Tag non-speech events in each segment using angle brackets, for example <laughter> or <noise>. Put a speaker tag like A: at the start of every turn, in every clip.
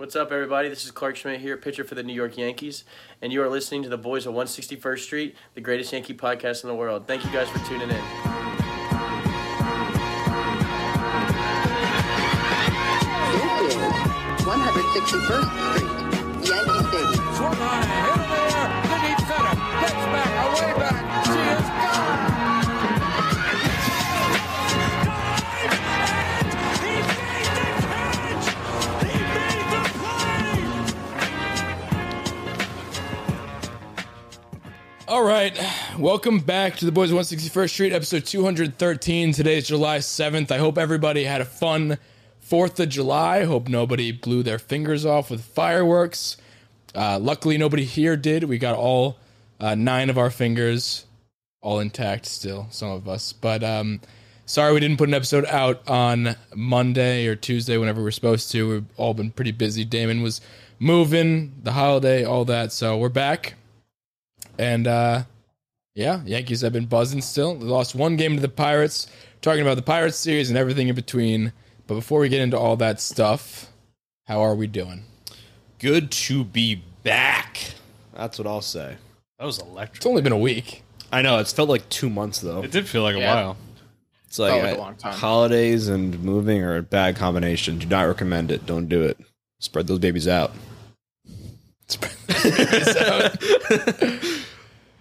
A: What's up, everybody? This is Clarke Schmidt here, pitcher for the New York Yankees, and you are listening to the Boys of 161st Street, the greatest Yankee podcast in the world. Thank you guys for tuning in.
B: This is 161st Street, Yankee Stadium.
C: All right, welcome back to the Boys 161st Street, episode 213. Today is July 7th. I hope everybody had a fun 4th of July. Hope nobody blew their fingers off with fireworks. Uh, luckily, nobody here did. We got all uh, nine of our fingers all intact still, some of us. But um, sorry we didn't put an episode out on Monday or Tuesday, whenever we're supposed to. We've all been pretty busy. Damon was moving, the holiday, all that. So we're back. And uh, yeah, Yankees have been buzzing still. They lost one game to the Pirates. Talking about the Pirates series and everything in between. But before we get into all that stuff, how are we doing?
D: Good to be back. That's what I'll say.
E: That was electric.
C: It's only been a week.
D: I know it's felt like two months though.
E: It did feel like a while.
D: It's like,
F: felt like a
D: I-
F: long time.
D: holidays and moving are a bad combination. Do not recommend it. Don't do it. Spread those babies out. <laughs>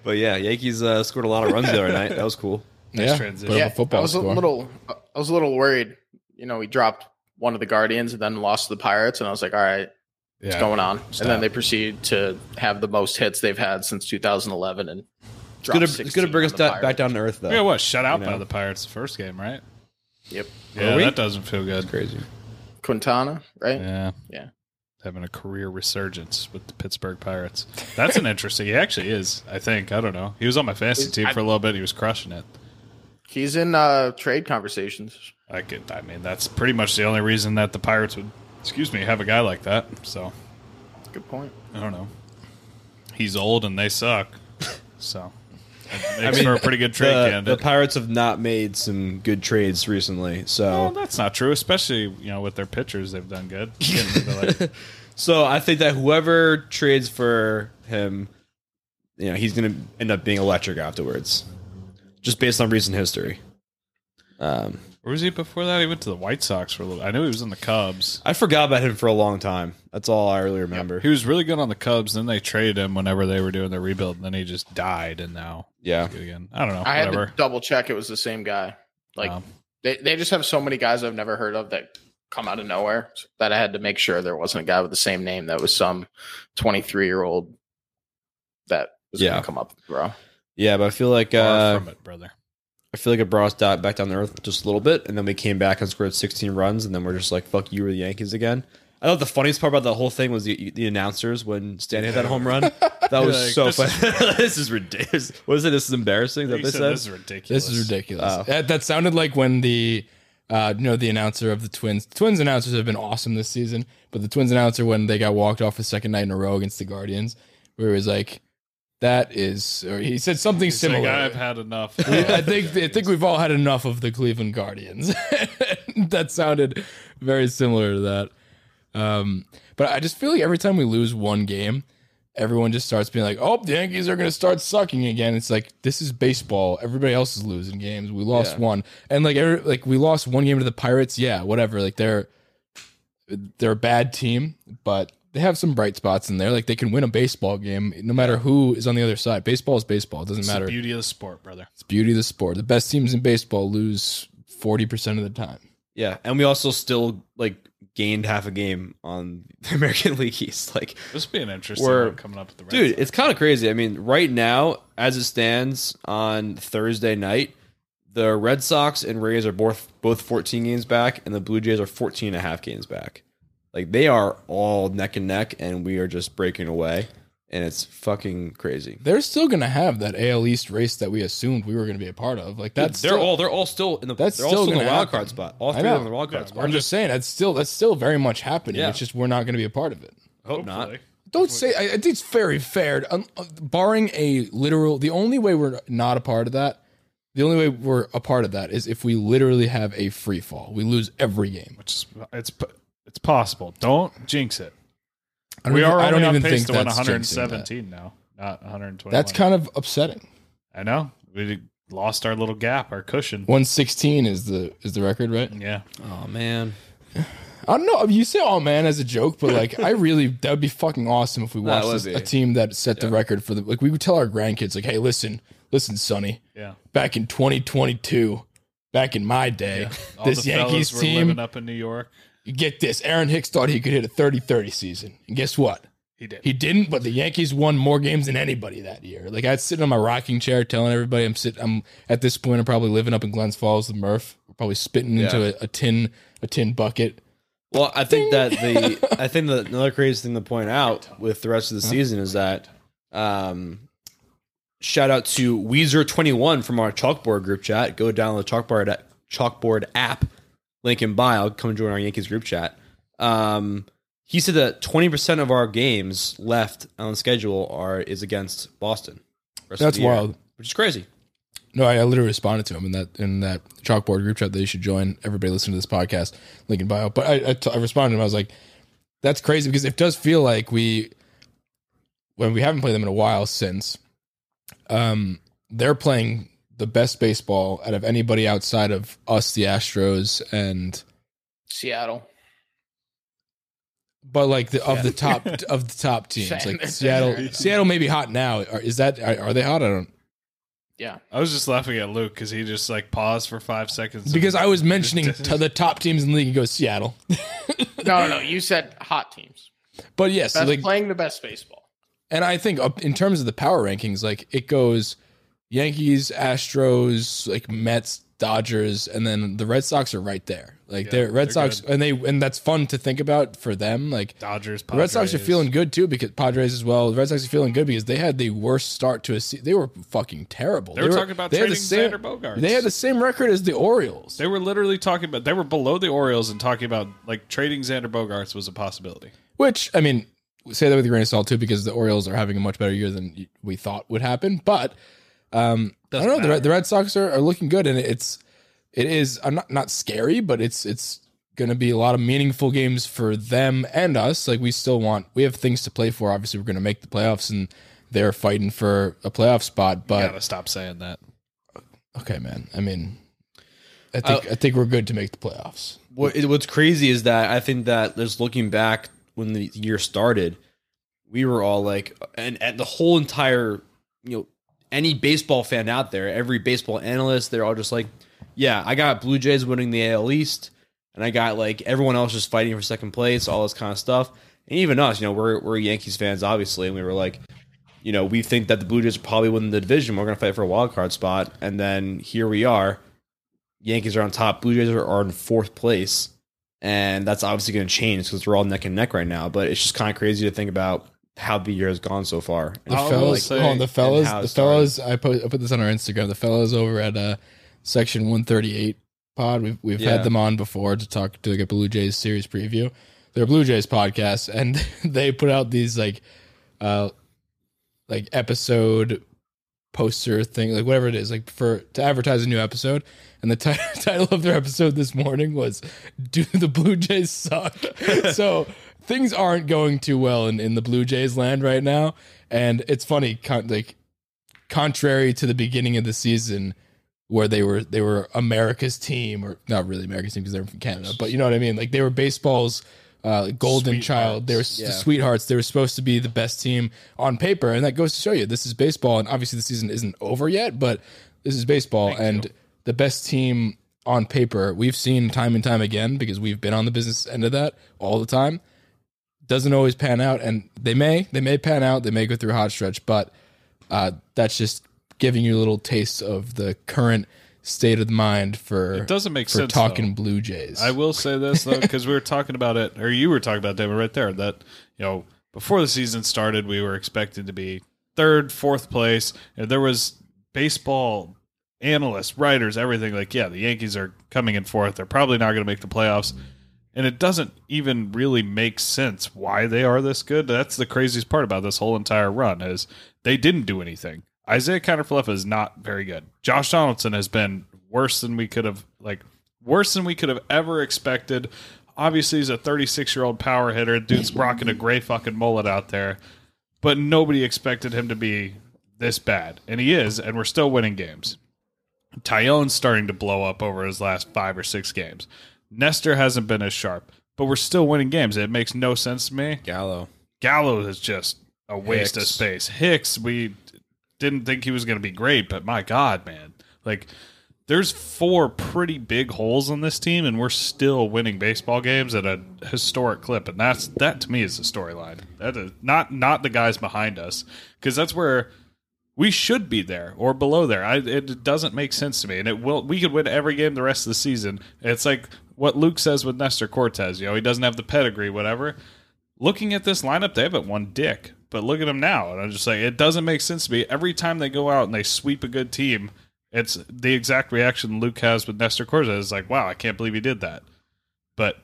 D: But yeah, Yankees uh, scored a lot of runs the other night. That was cool.
C: yeah,
E: transition.
C: put up
F: Yeah,
C: football
F: I was
C: score.
F: a little, I was a little worried. You know, we dropped one of the Guardians and then lost to the Pirates, and I was like, all right, what's
E: Yeah.
F: going on?
E: Stop.
F: And then they proceed to have the most hits they've had since 2011, and
D: It's good, to, it's good to bring us da- back down to earth though.
E: We got what? Shut out
D: You
E: by the Pirates the first game, right?
F: Yep,
E: Yeah, that doesn't feel good.
D: Crazy.
F: Quintana, right?
E: Yeah.
F: Yeah.
E: Having a career resurgence with the Pittsburgh Pirates. That's an interesting. He actually is. I think. I don't know. He was on my fantasy team for a little bit. He was crushing it.
F: He's in uh, trade conversations.
E: I could. I mean, that's pretty much the only reason that the Pirates would, excuse me, have a guy like that. So
F: Good point.
E: I don't know. He's old and they suck. <laughs> So it mean, for a pretty good trade
D: The, the. Pirates have not made some good trades recently, so
E: well, that's not true. Especially you know with their pitchers, they've done good. <laughs> Getting into, like,
D: So I think that whoever trades for him, you know, he's going to end up being electric afterwards, just based on recent history. Um,
E: Where was he before that? He went to the White Sox for a little. I know he was in the Cubs.
D: I forgot about him for a long time. That's all I really remember.
E: He was really good on the Cubs. Then they traded him whenever they were doing their rebuild. And then he just died, and now
D: Yeah,
E: he's good again. I don't know.
F: I had
E: whatever.
F: to double check it was the same guy. Like
E: Um,
F: they, they just have so many guys I've never heard of that come out of nowhere that I had to make sure there wasn't a guy with the same name that was some 23 year old that was
D: Yeah.
F: going to come up, bro.
D: yeah, but I feel like
E: far
D: uh,
E: from it, brother.
D: I feel like it brought us da- back down to earth just a little bit, and then we came back and scored 16 runs, and then we're just like, "Fuck you, we're the Yankees again." I thought the funniest part about the whole thing was the, the announcers when Stan hit that home run. <laughs> That was
E: Like,
D: so
E: this
D: funny. <laughs> this is ridiculous. What is it? This is embarrassing. That they
E: said,
D: said?
E: this is ridiculous.
C: This is ridiculous.
D: Oh.
C: That, that sounded like when the, uh, you know, the announcer of the Twins. The Twins announcers have been awesome this season, but the Twins announcer when they got walked off the second night in a row against the Guardians, where he was like, "That is," or he said something
E: He's like,
C: similar.
E: I've had enough.
C: I think I think we've all had enough of the Cleveland Guardians. <laughs> that sounded very similar to that. Um, but I just feel like every time we lose one game, everyone just starts being like, "Oh, the Yankees are going to start sucking again." It's like this is baseball. Everybody else is losing games. We lost
D: Yeah.
C: one, and like every, like we lost one game to the Pirates. Yeah, whatever. Like they're they're a bad team, but they have some bright spots in there. Like they can win a baseball game no matter who is on the other side. Baseball is baseball. It doesn't
E: It's
C: matter.
E: the beauty of the sport, brother.
C: It's beauty of the sport. The best teams in baseball lose forty percent of the time.
D: Yeah, and we also still like gained half a game on <laughs> the American League East. Like,
E: This would be an interesting one coming up with the Red
D: dude,
E: Sox.
D: it's kind of crazy. I mean, right now, as it stands on Thursday night, the Red Sox and Rays are both both 14 games back, and the Blue Jays are 14 and a half games back. Like they are all neck and neck, and we are just breaking away, and it's fucking crazy.
C: They're still going to have that AL East race that we assumed we were going to be a part of. Like that's
D: they're
C: still,
D: all they're all still in the
C: That's
D: they're all
C: still
D: still in the
C: gonna
D: wild
C: happen.
D: card spot. All
C: I
D: three of them in the wild card spot.
C: I'm just saying that's still that's still very much happening.
D: Yeah.
C: It's just we're not going to be a part of it.
D: Hope not.
E: Hopefully.
C: Don't say. I, I think it's very fair. Um, uh, barring a literal, the only way we're not a part of that, the only way we're a part of that is if we literally have a free fall. We lose every game.
E: Which is, it's it's possible. Don't jinx it.
C: I don't
E: We
C: even-
E: are
C: I don't
E: only on
C: even
E: pace
C: think
E: to win
C: that's jinxing that.
E: 117 now, not 120.
C: That's kind of upsetting.
E: I know. We lost our little gap, our cushion.
C: 116 is the is the record, right?
E: Yeah.
D: Oh man,
C: I don't know. You say "oh man" as a joke, but like I <laughs> really that would be fucking awesome if we watched this, a team that set the record for the like we would tell our grandkids like, hey, listen, listen, Sonny,
E: Yeah.
C: back in 2022, back in my day,
E: All
C: this Yankees team,
E: living up in New York.
C: You get this, Aaron Hicks thought he could hit a 30-30 season, and guess what?
E: He did.
C: He didn't, but the Yankees won more games than anybody that year. Like I'd sit on my rocking chair telling everybody I'm sit I'm at this point I'm probably living up in Glens Falls with Murph. We're probably spitting into a, a tin a tin bucket.
D: Well, I think that the <laughs> I think that another crazy thing to point out with the rest of the season is that um shout out to Weezer twenty one from our chalkboard group chat. Go download the chalkboard chalkboard app, link in bio. Come join our Yankees group chat. Um, he said that twenty percent of our games left on schedule are is against Boston.
C: That's
D: year,
C: wild.
D: which is crazy.
C: No, I, I literally responded to him in that in that chalkboard group chat that you should join. Everybody listen to this podcast, link in bio. But I, I, t- I responded to him. I was like, "That's crazy," because it does feel like we, when we haven't played them in a while since, um, they're playing the best baseball out of anybody outside of us, the Astros, and
F: Seattle.
C: but like the of the top <laughs> of the top teams, like Seattle. Seattle may be hot now. Are, is that are, are they hot? I don't
F: Yeah.
E: I was just laughing at Luke because he just like paused for five seconds.
C: because I was <laughs> mentioning to the top teams in the league. He goes Seattle, <laughs>
F: No, no, you said hot teams.
C: but yes,
F: Best,
C: like
F: playing the best baseball.
C: And I think in terms of the power rankings, like it goes Yankees, Astros, like Mets, Dodgers, and then the Red Sox are right there. Like
E: Yeah,
C: they're Red
E: they're
C: Sox,
E: good.
C: and they and that's fun to think about for them. Like
E: Dodgers,
C: the Red Sox are feeling good too because Padres as well. The Red Sox are feeling good because they had the worst start to a season. They were fucking terrible.
E: They were talking about
C: they had the
E: trading
C: same-
E: Xander Bogaerts.
C: They had the same record as the Orioles.
E: They were literally talking about. They were below the Orioles and talking about like trading Xander Bogaerts was a possibility.
C: Which I mean, say that with a grain of salt too, because the Orioles are having a much better year than we thought would happen. But um, I don't know. The Red, the Red Sox are, are looking good, and it's it is I'm not not scary, but it's it's going to be a lot of meaningful games for them and us. Like we still want we have things to play for. Obviously, we're going to make the playoffs, and they're fighting for a playoff spot. But
E: Gotta stop saying that.
C: okay, man. I mean, I think I think we're good to make the playoffs.
D: What what's crazy is that I think that just looking back when the year started, we were all like, and, and the whole entire, you know, any baseball fan out there, every baseball analyst, they're all just like, yeah, I got Blue Jays winning the AL East, and I got like everyone else just fighting for second place, all this kind of stuff, and even us, you know, we're we're Yankees fans, obviously, and we were like. You know, we think that the Blue Jays probably win the division. We're going to fight for a wild card spot, and then here we are. Yankees are on top. Blue Jays are, are in fourth place, and that's obviously going to change because we're all neck and neck right now. But it's just kind of crazy to think about how the year has gone so far.
C: The
E: I will
C: fellas,
E: say-
C: hold on, the fellas,
D: how it
C: the
D: started.
C: fellas. I put I put this on our Instagram. The fellas over at uh, section one thirty eight pod. We've we've
D: Yeah.
C: had them on before to talk to like a Blue Jays series preview. They're Blue Jays podcast, and <laughs> they put out these like, uh, like episode poster thing, like whatever it is, like for to advertise a new episode. And the ti- <laughs> title of their episode this morning was "Do the Blue Jays suck?" <laughs> so things aren't going too well in, in the Blue Jays land right now, and it's funny, con- like contrary to the beginning of the season where they were they were America's team, or not really America's team because they're from Canada, but you know what I mean. Like they were baseball's uh, golden child. They were
D: Yeah.
C: sweethearts. They were supposed to be the best team on paper, and that goes to show you this is baseball. And obviously, the season isn't over yet, but this is baseball, and the best team on paper we've seen time and time again because we've been on the business end of that all the time. Doesn't always pan out, and they may they may pan out. They may go through a hot stretch, but uh, that's just giving you a little taste of the current state of mind for
E: It doesn't make
C: for
E: sense,
C: talking
E: though.
C: Blue Jays.
E: I will say this though, because we were talking about it, or you were talking about David right there. That you know, before the season started, we were expected to be third, fourth place, and there was baseball analysts, writers, everything like, yeah, the Yankees are coming in fourth. They're probably not going to make the playoffs, and it doesn't even really make sense why they are this good. That's the craziest part about this whole entire run is they didn't do anything. Isiah Kiner-Falefa is not very good. Josh Donaldson has been worse than we could have like worse than we could have ever expected. Obviously, he's a 36 year old power hitter. Dude's rocking a gray fucking mullet out there, but nobody expected him to be this bad, and he is, and we're still winning games. Tyone's starting to blow up over his last five or six games. Nestor hasn't been as sharp, but we're still winning games. It makes no sense to me.
D: Gallo.
E: Gallo is just a waste of space. Hicks, we didn't think he was going to be great, but my God, man. Like, there's four pretty big holes on this team, and we're still winning baseball games at a historic clip. And that's that to me is the storyline. That is not not the guys behind us, because that's where we should be there or below there. I, it doesn't make sense to me, and it will. We could win every game the rest of the season. It's like what Luke says with Nestor Cortes. You know, he doesn't have the pedigree, whatever looking at this lineup, they haven't won dick. But look at them now, and I'm just like, it doesn't make sense to me. Every time they go out and they sweep a good team, it's the exact reaction Luke has with Nestor Cortes. It's like, wow, I can't believe he did that. But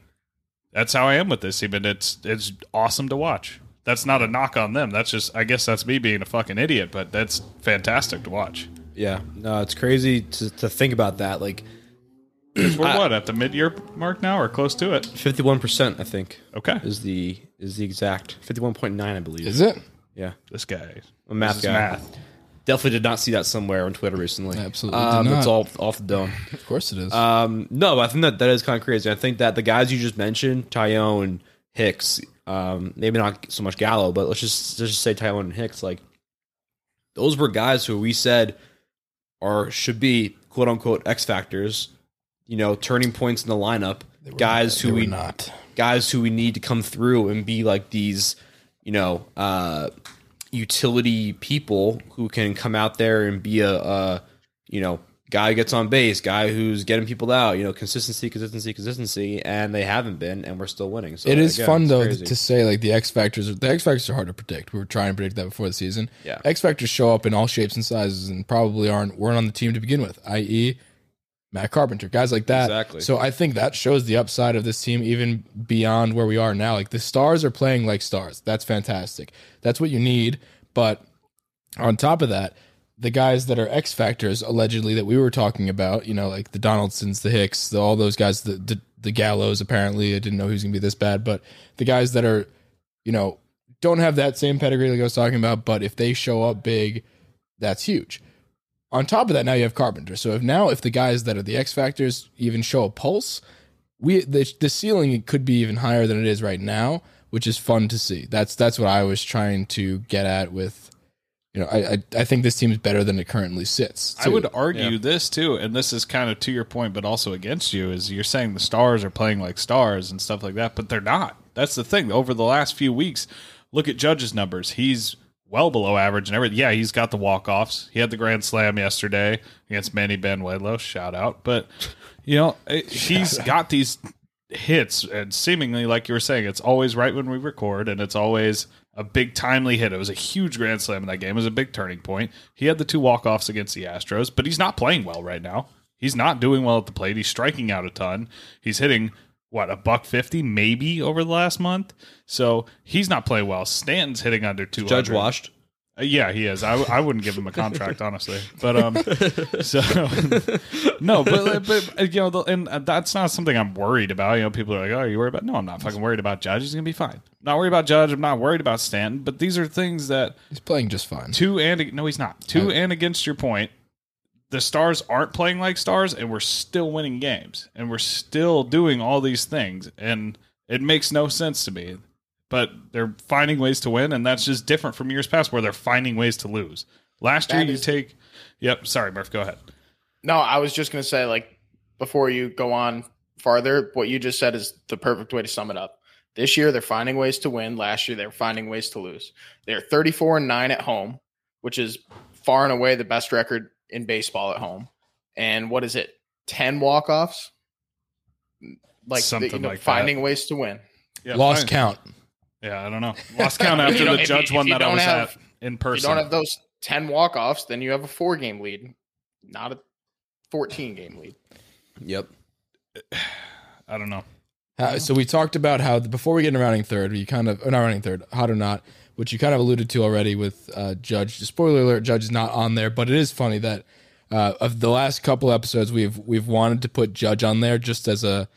E: that's how I am with this team, and it's it's awesome to watch. That's not a knock on them. That's just, I guess, that's me being a fucking idiot. But that's fantastic to watch.
D: Yeah, no, it's crazy to, to think about that. Like
E: 'Cause We're <clears throat> what at the mid-year mark now, or close to it.
D: fifty-one percent, I think,
E: Okay,
D: is the is the exact fifty-one point nine, I believe.
C: Is it?
D: Yeah,
E: this guy,
D: a math
E: this is
D: guy.
E: math.
D: Definitely did not see that somewhere on Twitter recently.
C: Absolutely
D: um,
C: did
D: It's all off the dome.
C: Of course it is.
D: Um, no, I think that that is kind of crazy. I think that the guys you just mentioned, Tyone, Hicks, um, maybe not so much Gallo, but let's just let's just say Tyone and Hicks, like those were guys who we said are should be quote unquote X factors, you know, turning points in the lineup. Guys who
C: were
D: we
C: not.
D: guys who we need to come through and be like these, you know, uh, utility people who can come out there and be a, a, you know, guy gets on base, guy who's getting people out, you know, consistency, consistency, consistency, and they haven't been, and we're still winning. So
C: it is
D: again,
C: fun though
D: crazy.
C: to say like the X factors. The X factors are hard to predict. We were trying to predict that before the season.
D: Yeah.
C: X factors show up in all shapes and sizes, and probably aren't weren't on the team to begin with. I.e., Matt Carpenter, guys like that.
D: Exactly.
C: So I think that shows the upside of this team even beyond where we are now. Like the stars are playing like stars. That's fantastic. That's what you need. But on top of that, the guys that are X factors allegedly that we were talking about, you know, like the Donaldsons, the Hicks, the, all those guys, the, the the Gallos. Apparently, I didn't know he was gonna be this bad, but the guys that are, you know, don't have that same pedigree like I was talking about, but if they show up big, that's huge. On top of that, now you have Carpenter. So if now if the guys that are the X factors even show a pulse, we the the ceiling could be even higher than it is right now, which is fun to see. That's that's what I was trying to get at with, you know, I I, I think this team's better than it currently sits.
E: I would argue this too, and this is kind of to your point, but also against you, is you're saying the stars are playing like stars and stuff like that, but they're not. That's the thing. Over the last few weeks, look at Judge's numbers. He's well below average and everything. Yeah, he's got the walk offs. He had the grand slam yesterday against Manny Bañuelos. Shout out. But you know, it- <laughs> he's got these hits and seemingly like you were saying it's always right when we record and it's always a big timely hit it was a huge grand slam in that game it was a big turning point he had the two walk-offs against the astros but he's not playing well right now he's not doing well at the plate he's striking out a ton he's hitting what a buck 50 maybe over the last month so he's not playing well stanton's hitting under two.
D: Judge washed.
E: uh, Yeah, he is. I, I wouldn't give him a contract, <laughs> honestly. But um, so <laughs> no, but but uh, you know, the, and that's not something I'm worried about. You know, people are like, "Oh, are you worried about?" No, I'm not fucking worried about Judge. He's gonna be fine. Not worried about Judge. I'm not worried about Stanton. But these are things that
C: he's playing just fine.
E: two and no, he's not. Two and against your point, the stars aren't playing like stars, and we're still winning games, and we're still doing all these things, and it makes no sense to me. But they're finding ways to win, and that's just different from years past where they're finding ways to lose. Last year,
F: That
E: you take. Yep. Sorry, Murph. Go ahead.
F: No, I was just going to say, like, before you go on farther, what you just said is the perfect way to sum it up. This year, they're finding ways to win. Last year, they're finding ways to lose. They're 34 and 9 at home, which is far and away the best record in baseball at home. and what is it? Ten walk offs. Like
E: Something
F: you know,
E: like that.
F: finding ways to win.
E: Yeah,
C: Lost
E: fine.
C: count.
E: Yeah, I don't know. <laughs> Lost count after
F: You know,
E: the judge
F: you-
E: one that I was
F: have-
E: at in
F: If you don't have those ten walk offs, then you have a four game lead, not a fourteen game lead.
D: Yep. <sighs>
E: I don't know.
C: Uh, so we talked about how before we get into rounding third, we kind of or not rounding third, hot or not, which you kind of alluded to already with uh, Judge. Spoiler alert: Judge is not on there, but it is funny that uh, of the last couple episodes we've we've wanted to put Judge on there just as a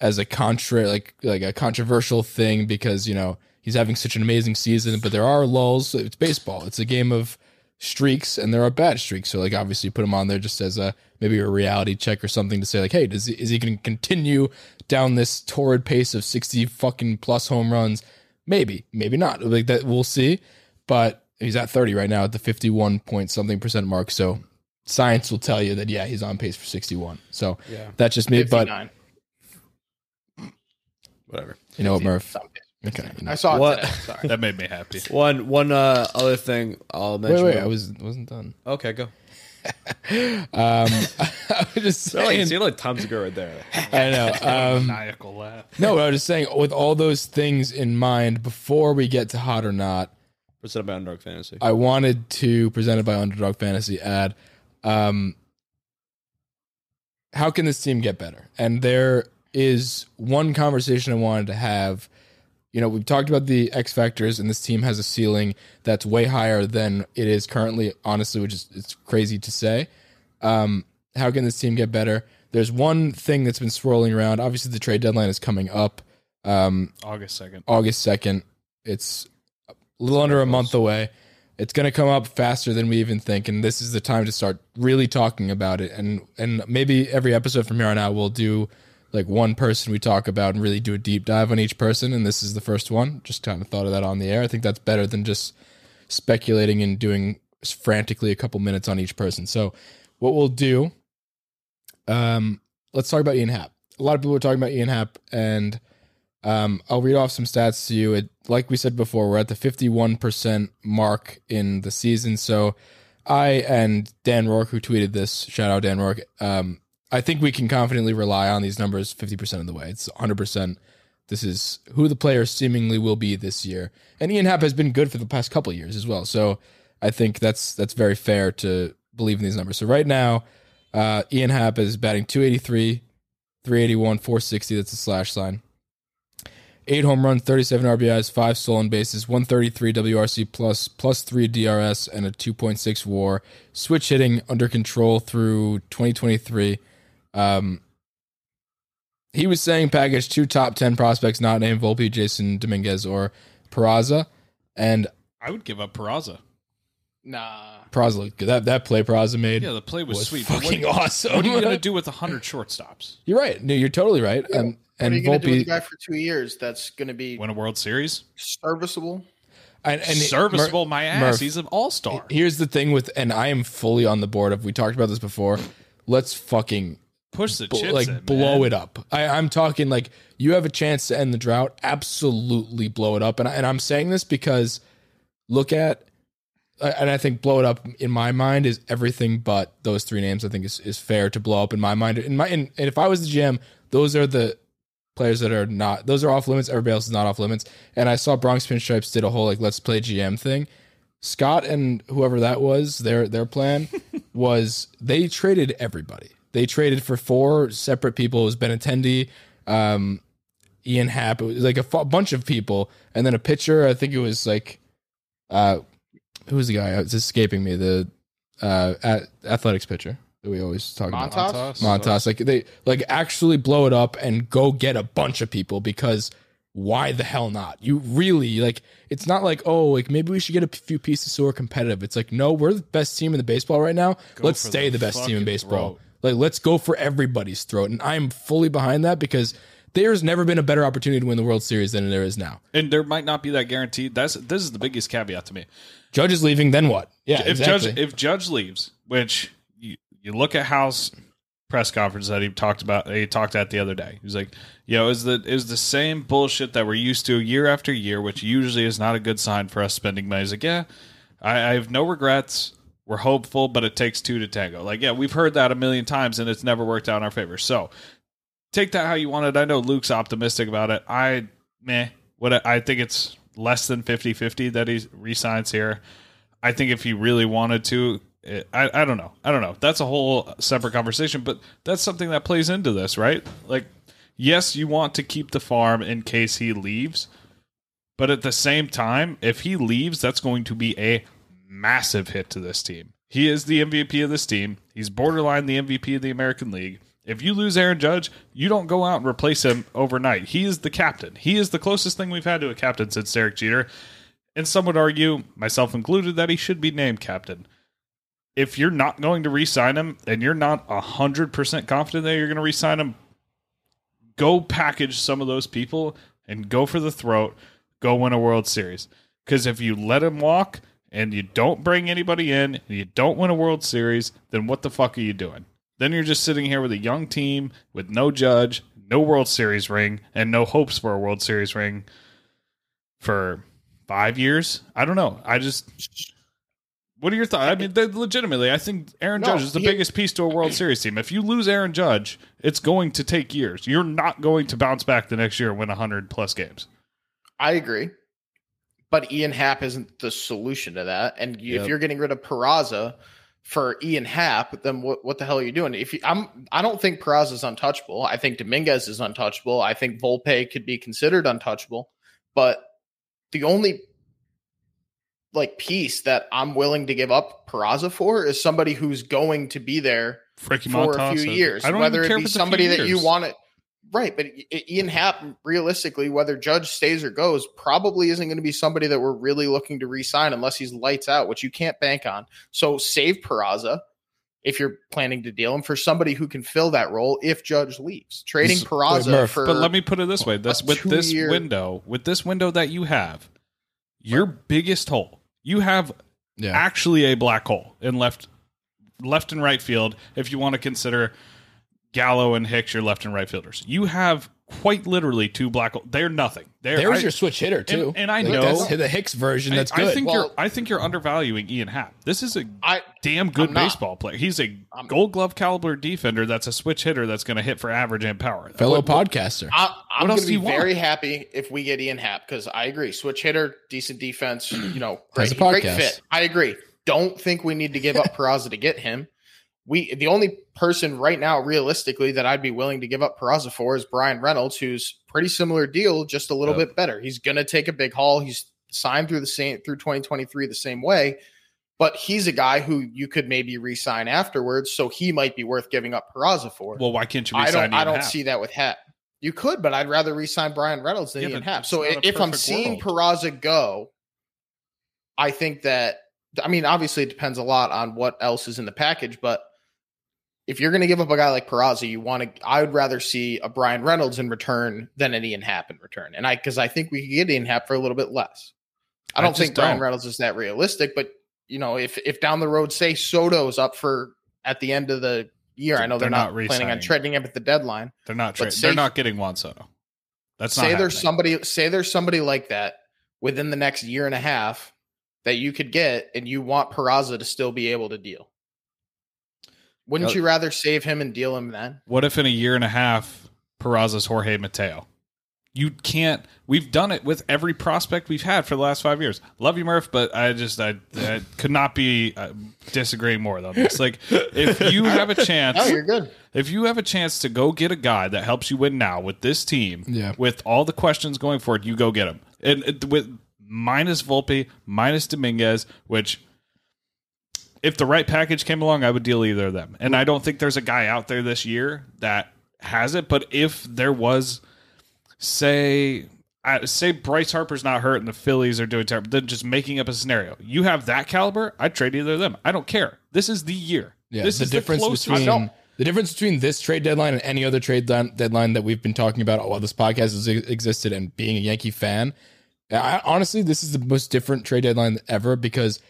C: as a contra like like a controversial thing because you know he's having such an amazing season, but there are lulls. It's baseball. It's a game of streaks, and there are bad streaks. So like obviously put him on there just as a maybe a reality check or something to say like, hey, does is he going to continue down this torrid pace of sixty fucking plus home runs? Maybe, maybe not. Like that, we'll see. But he's at thirty right now at the fifty-one point something percent mark. So science will tell you that yeah, he's on pace for sixty-one. So
D: Yeah.
C: that's just me. But
D: Whatever.
C: you know what, Murph? Okay. you know.
F: I saw it
D: What?
F: today. Sorry.
E: That made me happy. <laughs>
D: One one uh, other thing I'll
C: Wait,
D: mention.
C: wait, I was wasn't done.
D: okay, go.
C: Um, <laughs> I was just
D: Like,
C: saying.
D: see like times ago right there.
C: I know. <laughs> Um,
E: Maniacal laugh.
C: no, I was just saying. With all those things in mind, before we get to hot or not,
D: Presented by Underdog Fantasy.
C: I wanted to present it by Underdog Fantasy ad. Um, how can this team get better? And there is one conversation I wanted to have. You know, we've talked about the X factors, and this team has a ceiling that's way higher than it is currently. Honestly, which is it's crazy to say. Um, how can this team get better? There's one thing that's been swirling around. Obviously, the trade deadline is coming up. Um,
E: August second.
C: August 2nd. It's a little under a month away. It's going to come up faster than we even think and this is the time to start really talking about it and and maybe every episode from here on out we'll do like one person we talk about and really do a deep dive on each person and this is the first one. Just kind of thought of that on the air. I think that's better than just speculating and doing frantically a couple minutes on each person. So what we'll do um let's talk about Ian Happ. A lot of people are talking about Ian Happ and um, I'll read off some stats to you. It, like we said before, we're at the 51% mark in the season. So I and Dan Rourke, who tweeted this, shout out Dan Rourke, um, I think we can confidently rely on these numbers 50% of the way. It's 100%. This is who the player seemingly will be this year. And Ian Happ has been good for the past couple years as well. So I think that's that's very fair to believe in these numbers. So right now, uh, Ian Happ is batting 283, 381, 460. That's a slash sign eight home runs, 37 RBIs, five stolen bases, 133 WRC plus, plus three DRS, and a 2.6 WAR. Switch hitting under control through 2023. Um, he was saying package two top 10 prospects not named Volpe, Jasson Dominguez, or Peraza. And
E: I would give up Peraza.
F: Nah.
C: Peraza looked good. That, that play Peraza made
E: Yeah, the play was,
C: was
E: sweet.
C: fucking
E: what,
C: awesome.
E: What are you going <laughs> to do with hundred shortstops?
C: You're right. No, you're totally right. And,
F: What
C: and
F: are you going to do with a
C: Volpe.
F: guy for two years that's going to be
E: Win a World Series?
F: serviceable?
C: And, and
E: Serviceable,
C: Mur-
E: my ass.
C: Murph,
E: He's an all star.
C: Here's the thing with, and I am fully on the board of. We talked about this before. Let's fucking
E: Push the chips
C: like
E: in,
C: blow it up. I, I'm talking like you have a chance to end the drought. Absolutely blow it up. And I, and I'm saying this because look at, and I think blow it up in my mind is everything but those three names. I think is is fair to blow up in my mind. In my and, and if I was the GM, those are the players that are not those are off limits. Everybody else is not off limits. And I saw Bronx Pinstripes did a whole like let's play GM thing. Scott and whoever that was, their their plan <laughs> was they traded everybody. They traded for four separate people. It was Benintendi, um, Ian Happ. It was like a bunch of people, and then a pitcher. I think it was like, uh, who was the guy? It's escaping me. The uh, a- athletics pitcher that we always talk about.
F: Montas?
C: Montas. Like they like actually blow it up and go get a bunch of people because why the hell not? You really like it's not like, oh, like maybe we should get a few pieces so we're competitive. It's like, no, we're the best team in the baseball right now. let's stay
E: the
C: the, best team in baseball.
E: throat.
C: Like let's go for everybody's throat. And I'm fully behind that because there's never been a better opportunity to win the World Series than there is now.
E: And there might not be that guaranteed. That's this is the biggest caveat to me.
C: Judge is leaving, then what? Yeah,
E: if
C: exactly.
E: Judge if Judge leaves, which you, you look at Hal's press conference that he talked about, he talked at the other day. He was like, "Yo, is the is the same bullshit that we're used to year after year, which usually is not a good sign for us spending money." He's like, "Yeah, I, I have no regrets. We're hopeful, but it takes two to tango. Like, yeah, we've heard that a million times and it's never worked out in our favor. So take that how you want it. I know Luke's optimistic about it. I, meh. What I think it's less than 50 50 that he resigns here. I think if he really wanted to, it, I, I don't know. I don't know. That's a whole separate conversation, but that's something that plays into this, right? Like, yes, you want to keep the farm in case he leaves, but at the same time, if he leaves, that's going to be a massive hit to this team. He is the MVP of this team. He's borderline the MVP of the American League. If you lose Aaron Judge, you don't go out and replace him overnight. He is the captain. He is the closest thing we've had to a captain since Derek Jeter. And some would argue, myself included, that he should be named captain. If you're not going to re sign him and you're not 100% confident that you're going to re sign him, go package some of those people and go for the throat. Go win a World Series. Because if you let him walk and you don't bring anybody in and you don't win a World Series, then what the fuck are you doing? Then you're just sitting here with a young team with no judge, no World Series ring, and no hopes for a World Series ring for five years. I don't know. I just. What are your thoughts? I mean, legitimately, I think Aaron
F: No,
E: Judge is the
F: he-
E: biggest piece to a World Series team. If you lose Aaron Judge, it's going to take years. You're not going to bounce back the next year and win 100 plus games.
F: I agree. But Ian Happ isn't the solution to that. And
D: Yep.
F: if you're getting rid of Peraza for Ian Happ, then what, what the hell are you doing? If you, I'm, I don't think Peraza is untouchable. I think Dominguez is untouchable. I think Volpe could be considered untouchable. But the only like piece that I'm willing to give up Peraza for is somebody who's going to be there
E: Frankie
F: for a few years.
E: I don't
F: whether it be
E: it's
F: somebody that you want it. Right, but Ian Happ, realistically, whether Judge stays or goes, probably isn't going to be somebody that we're really looking to re-sign unless he's lights out, which you can't bank on. So save Peraza if you're planning to deal him for somebody who can fill that role if Judge leaves. Trading
C: Wait,
F: Peraza
C: Murph,
F: for
E: But let me put it this way: this with this
F: two-year-
E: window, with this window that you have, your biggest hole, you have
C: Yeah.
E: actually a black hole in left, left and right field. If you want to consider Gallo and Hicks your left and right fielders, you have quite literally two black. They're nothing. They're,
C: There was
E: I-
C: your switch hitter too,
E: And- and I
C: Like,
E: know-
C: that's the Hicks version. That's
E: I,
C: good.
E: I think
F: Well-
E: you're. I think you're undervaluing Ian Happ. This is a
F: I
E: damn good
F: I'm not.
E: baseball player. He's a
F: I'm-
E: Gold Glove caliber defender. That's a switch hitter. That's going to hit for average and power.
C: fellow
E: What- what-
C: podcaster.
F: I, I'm going to be
E: you want?
F: very happy if we get Ian Happ because I agree. Switch hitter, decent defense, you know, great,
C: a
F: great fit. I agree. Don't think we need to give up Peraza to get him. We the only person right now, realistically, that I'd be willing to give up Peraza for is Bryan Reynolds, who's pretty similar deal, just a little
E: Yep.
F: bit better. He's going to take a big haul. He's signed through the same through 2023 the same way. But he's a guy who you could maybe re-sign afterwards, so he might be worth giving up Peraza for.
E: Well, why can't you?
F: I don't. I don't see that with Happ. You could, but I'd rather re-sign Bryan Reynolds than
E: Yeah,
F: Ian Happ. So if I'm seeing
E: world.
F: Peraza go, I think that. I mean, obviously, it depends a lot on what else is in the package, but if you're going to give up a guy like Peraza, you want to. I would rather see a Bryan Reynolds in return than an Ian Happ in return, and I because I think we could get Ian Happ for a little bit less. I
E: I
F: don't
E: just
F: think Bryan
E: don't.
F: Reynolds is that realistic, but you know, if if down the road, say Soto's up for at the end of the year, I know they're,
E: They're
F: not,
E: not
F: planning on trading him at the deadline.
E: They're not. Tra-
F: say-
E: they're not getting Juan Soto. That's not
F: say there's somebody say there's somebody like that within the next year and a half that you could get and you want Peraza to still be able to deal. Wouldn't
D: Uh,
F: you rather save him and deal him then?
E: What if in a year and a half, Peraza's Jorge Mateo? You can't. We've done it with every prospect we've had for the last five years. Love you, Murph, but I just I, I could not be uh, disagreeing more on this. Like, if you have a <laughs> chance,
F: No, you're good.
E: if you have a chance to go get a guy that helps you win now with this team,
C: Yeah.
E: with all the questions going forward, you go get him. And uh, with minus Volpe, minus Dominguez, which if the right package came along, I would deal either of them. And I don't think there's a guy out there this year that has it. But if there was, say, uh, say Bryce Harper's not hurt and the Phillies are doing terrible, then just making up a scenario. You have that caliber, I'd trade either of them. I don't care. This is the year.
C: Yeah,
E: this
C: the
E: is
C: difference
E: the closest.
C: Between the difference between this trade deadline and any other trade deadline that we've been talking about while this podcast has existed and being a Yankee fan. I, honestly, this is the most different trade deadline ever because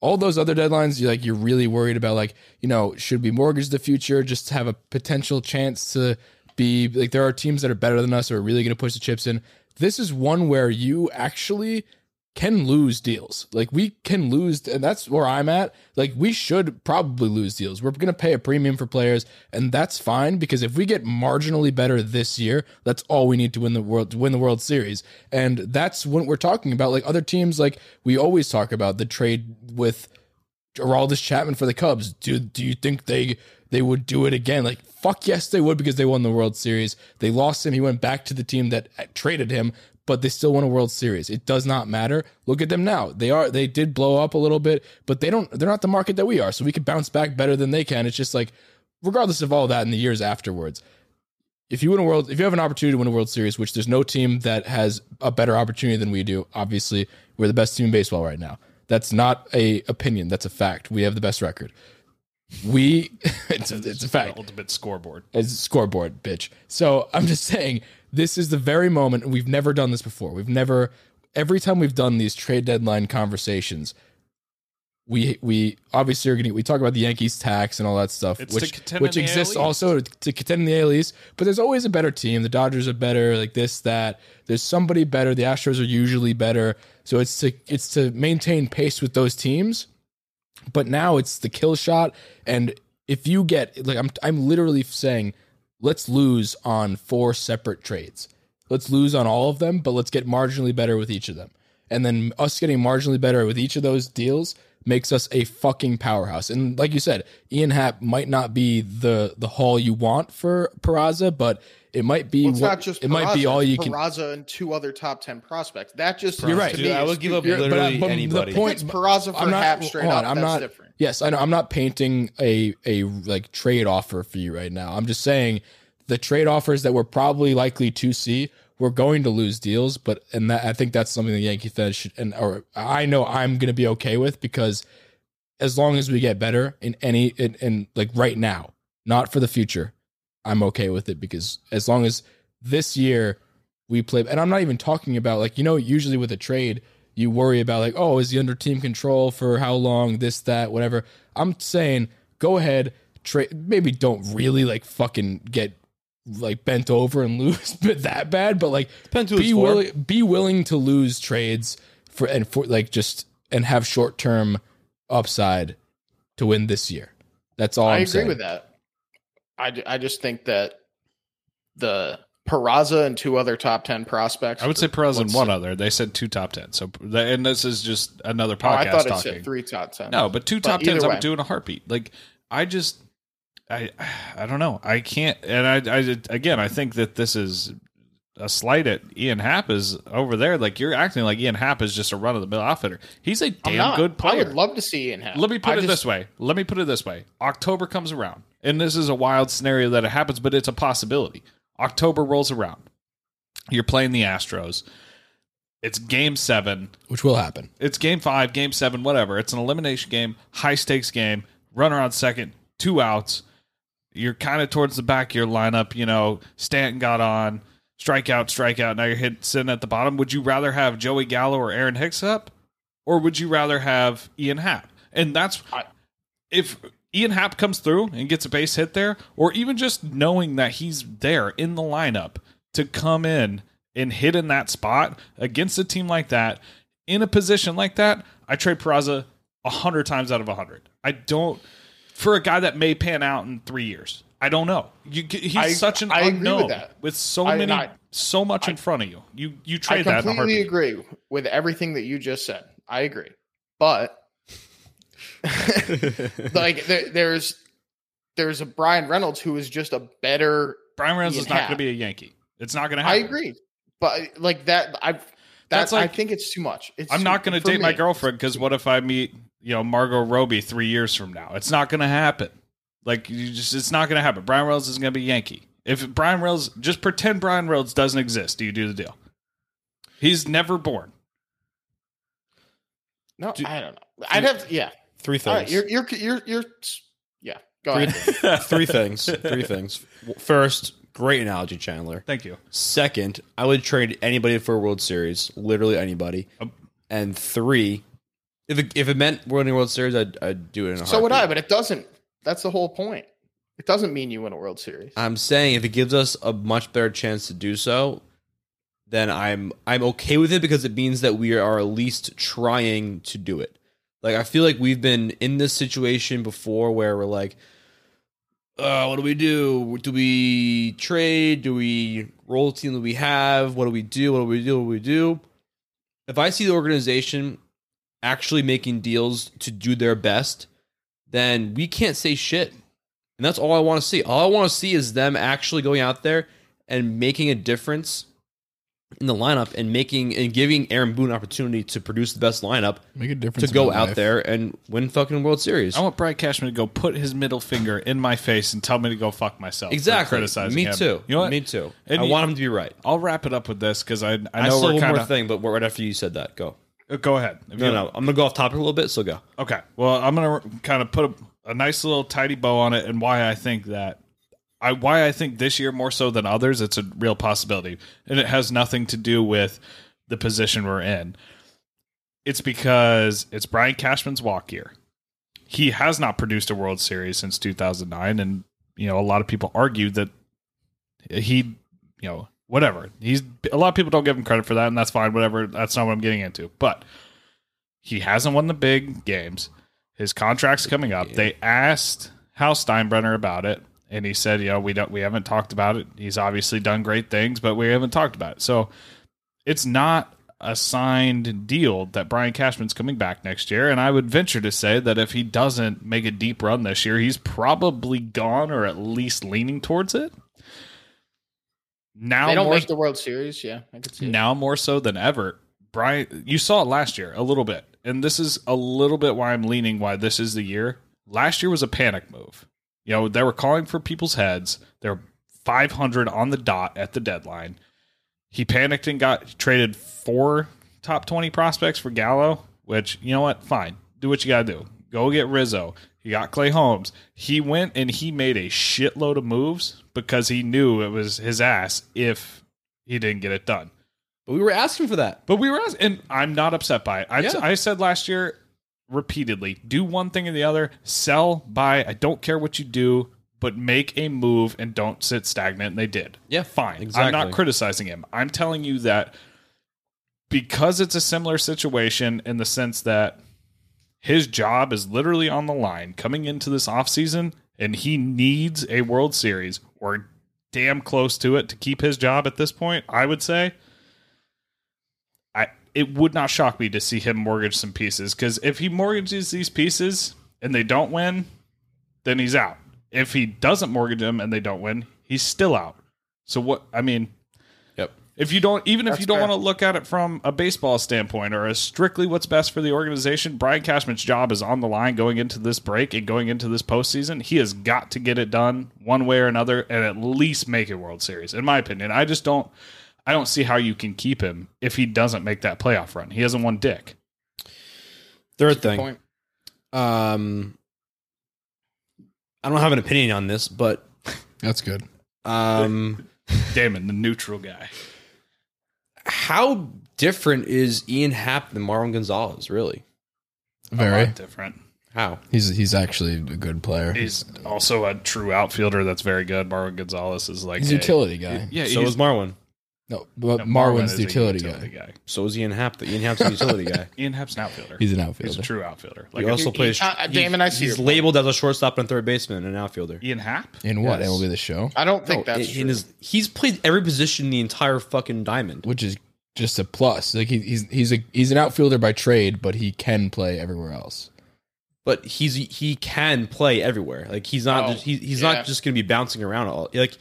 C: all those other deadlines, you're like you're really worried about, like you know, should we mortgage the future just to have a potential chance to be like there are teams that are better than us or are really going to push the chips in. This is one where you actually can lose deals. Like we can lose, and that's where I'm at. Like we should probably lose deals. We're going to pay a premium for players, and that's fine because if we get marginally better this year, that's all we need to win the world to win the World Series. And that's what we're talking about. Like other teams, like we always talk about the trade with Aroldis Chapman for the Cubs. Do do you think they they would do it again? Like fuck yes, they would because they won the World Series. They lost him. He went back to the team that traded him, but they still won a World Series. It does not matter. Look at them now. They are they did blow up a little bit, but they don't they're not the market that we are. So we could bounce back better than they can. It's just like regardless of all that in the years afterwards. If you win a world if you have an opportunity to win a World Series, which there's no team that has a better opportunity than we do, obviously, we're the best team in baseball right now. That's not a opinion, that's a fact. We have the best record. We <laughs> it's a, it's a fact.
E: ultimate scoreboard.
C: It's a scoreboard, bitch. So I'm just saying, this is the very moment, and we've never done this before. We've never, every time we've done these trade deadline conversations, we we obviously are going to we talk about the Yankees tax and all that stuff,
E: It's
C: which which exists also to, to contend in the AL East. But there's always a better team. The Dodgers are better, like this, that. There's somebody better. The Astros are usually better. So it's to it's to maintain pace with those teams but now it's the kill shot and if you get like I'm I'm literally saying let's lose on four separate trades. Let's lose on all of them, but let's get marginally better with each of them. And then us getting marginally better with each of those deals makes us a fucking powerhouse. And like you said, Ian Happ might not be the the haul you want for Peraza, but it might be
F: Well, it's
C: what-
F: not just
C: it might be all
F: it's
C: you can
F: Peraza and two other top ten prospects. That just
C: You're right.
F: to
D: Dude,
F: me
D: I
F: is
D: would give up
F: stupid.
C: You're- but I-
D: literally
C: but the
D: anybody.
C: point-
F: it's Peraza for
C: I'm not,
F: Happ straight
C: on,
F: up,
C: I'm
F: that's
C: not,
F: different.
C: Yes, I know. I'm not painting a a like trade offer for you right now. I'm just saying the trade offers that we're probably likely to see, we're going to lose deals, but and that I think that's something the Yankee fans should and or I know I'm going to be okay with because as long as we get better in any in, in like right now, not for the future, I'm okay with it because as long as this year we play and I'm not even talking about like you know usually with a trade you worry about like oh is he under team control for how long this that whatever I'm saying go ahead trade maybe don't really like fucking get like bent over and <laughs> lose <laughs> that bad but like be
D: it's for.
C: willing be willing to lose trades for and for like just and have short term upside to win this year that's all
F: I
C: I'm
F: agree
C: saying.
F: with that. I, I just think that the Peraza and two other top ten prospects.
E: I would say Perez and one other. They said two top ten. So, and this is just another
F: Oh,
E: podcast
F: I thought it
E: talking.
F: said three top ten.
E: No, but two
F: But
E: top tens
F: either
E: I
F: way.
E: would do in a heartbeat. Like I just, I, I don't know. I can't. And I, I again, I think that this is a slight at Ian Happ is over there. Like you're acting like Ian Happ is just a run of the mill outfitter. He's a damn good player.
F: I would love to see Ian Happ.
E: Let me put
F: I
E: it
F: just-
E: this way. Let me put it this way. October comes around, and this is a wild scenario that it happens, but it's a possibility. October rolls around. You're playing the Astros. It's game seven.
C: which will happen
E: It's game five, game seven, whatever. It's an elimination game, high stakes game, runner on second, two outs. You're kind of towards the back of your lineup. You know, Stanton got on, strikeout, strikeout. Now you're hit, sitting at the bottom. Would you rather have Joey Gallo or Aaron Hicks up? Or would you rather have Ian Happ? And that's if Ian Happ comes through and gets a base hit there, or even just knowing that he's there in the lineup to come in and hit in that spot against a team like that, in a position like that, I trade Peraza a hundred times out of a hundred. I don't for a guy that may pan out in three years. I don't know. You, he's
F: I-
E: such an
F: I agree with
E: unknown
F: that.
E: with so
F: I-
E: many,
F: I-
E: so much in front of you. You you
F: I
E: trade that a
F: completely
E: heartbeat.
F: agree with everything that you just said. I agree, but <laughs> like there, there's there's a Bryan Reynolds who is just a better.
E: Bryan Reynolds is not going to be a Yankee. It's not going to happen.
F: I agree, but like that, I've
E: That's
F: that's I think it's too much. It's
E: I'm not going to date my girlfriend because what if I meet you know Margot Robbie three years from now? It's not going to happen. Like you just, it's not going to happen. Bryan Reynolds is going to be Yankee. If Bryan Reynolds, just pretend Bryan Reynolds doesn't exist. Do you do the deal? He's never born.
F: No, I don't know. I'd have yeah.
D: Three
F: All right,
D: things.
F: you're you're you're you're yeah. Go
D: three,
F: ahead. <laughs>
D: three things. Three things. First, great analogy, Chandler.
E: Thank you.
D: Second, I would trade anybody for a World Series, literally anybody.
E: Um,
D: And three, if it, if it meant winning a World Series, I'd, I'd do it in a
F: So would I, but it doesn't. That's the whole point. It doesn't mean you win a World Series.
D: I'm saying if it gives us a much better chance to do so, then I'm I'm okay with it because it means that we are at least trying to do it. Like I feel like we've been in this situation before where we're like, uh, what do we do? Do we trade? Do we roll the team that we have? What do we do? What do we do? What do we do? If I see the organization actually making deals to do their best, then we can't say shit. And that's all I want to see. All I want to see is them actually going out there and making a difference in the lineup and making and giving Aaron Boone an opportunity to produce the best lineup
C: Make a difference
D: to go out
C: life.
D: there and win fucking World Series.
E: I want Brian Cashman to go put his middle finger in my face and tell me to go fuck myself.
D: Exactly.
E: criticizing
D: Me
E: him.
D: too.
E: You know what?
D: Me too.
E: And
D: I
E: you-
D: want him to be right.
E: I'll wrap it up with this because I I
D: I,
E: know
D: still
E: we're
D: one
E: kind
D: more thing, but right after you said that, go.
E: Uh, go ahead. If
D: No,
E: you-
D: no, I'm gonna go off topic a little bit. So go.
E: Okay. Well, I'm gonna kind of put a, a nice little tidy bow on it, and why I think that I why I think this year more so than others, it's a real possibility, and it has nothing to do with the position we're in. It's because it's Brian Cashman's walk year. He has not produced a World Series since 2009, and you know a lot of people argue that he, you know, whatever. He's a lot of people don't give him credit for that, and that's fine. Whatever. That's not what I'm getting into, but he hasn't won the big games. His contract's coming up. They asked Hal Steinbrenner about it, and he said, "You know, we don't, we haven't talked about it. He's obviously done great things, but we haven't talked about it." So it's not a signed deal that Brian Cashman's coming back next year. And I would venture to say that if he doesn't make a deep run this year, he's probably gone or at least leaning towards it. Now
F: They don't
E: more,
F: make the World Series. Yeah, I could see. it.
E: now more so than ever. Brian, you saw it last year a little bit, and this is a little bit why I'm leaning why this is the year. Last year was a panic move. You know, they were calling for people's heads. They're 500 on the dot at the deadline. He panicked and got traded four top 20 prospects for Gallo, which, you know what? Fine. Do what you got to do. Go get Rizzo. He got Clay Holmes. He went and he made a shitload of moves because he knew it was his ass if he didn't get it done.
D: But we were asking for that.
E: But we were, ask- and I'm not upset by it. I,
D: Yeah.
E: I said last year repeatedly do one thing or the other, sell, buy. I don't care what you do, but make a move and don't sit stagnant. And they did.
D: Yeah,
E: fine. I'm not criticizing him. I'm telling you that because it's a similar situation in the sense that his job is literally on the line coming into this offseason and he needs a World Series or damn close to it to keep his job at this point, I would say. I it would not shock me to see him mortgage some pieces because if he mortgages these pieces and they don't win, then he's out. If he doesn't mortgage them and they don't win, he's still out. So what? I mean,
D: Yep.
E: if you don't, even if you don't want to look at it from a baseball standpoint or as strictly what's best for the organization, Brian Cashman's job is on the line going into this break and going into this postseason. He has got to get it done one way or another and at least make it World Series. In my opinion, I just don't. I don't see how you can keep him if he doesn't make that playoff run. He hasn't won dick.
D: Third thing. Um, I don't have an opinion on this, but <laughs>
C: That's good.
D: um, <laughs>
E: Damon, the neutral guy.
D: how different is Ian Happ than Marlon Gonzalez? Really?
E: A
C: Very.
E: lot different.
D: How?
C: He's he's actually a good player.
E: He's also a true outfielder that's very good. Marlon Gonzalez is like
C: He's a
E: a-
C: utility guy.
E: Yeah,
D: so
E: he's,
D: is Marlon.
C: No, but
E: no,
C: Marwin's
E: is
C: the
E: a
C: utility, guy.
E: guy.
D: So is Ian Happ. Ian Happ's a utility guy. <laughs>
E: Ian Happ's an outfielder.
C: He's an outfielder.
E: He's a true outfielder.
D: He
E: Like
D: also
F: he-
D: plays.
F: uh, uh, Damon, I see
D: He's
F: your point.
D: labeled as a shortstop and third baseman and an outfielder.
E: Ian Happ.
C: In what?
D: Yes.
C: MLB the show,
F: I don't think
D: No,
F: that's
D: in
F: true.
D: his, he's played every position in the entire fucking diamond.
C: which is just a plus. Like he, he's he's a he's an outfielder by trade, but he can play everywhere else.
D: But he's he can play everywhere. Like he's not
F: Oh,
D: just, he, he's
F: yeah.
D: not just going to be bouncing around all. Like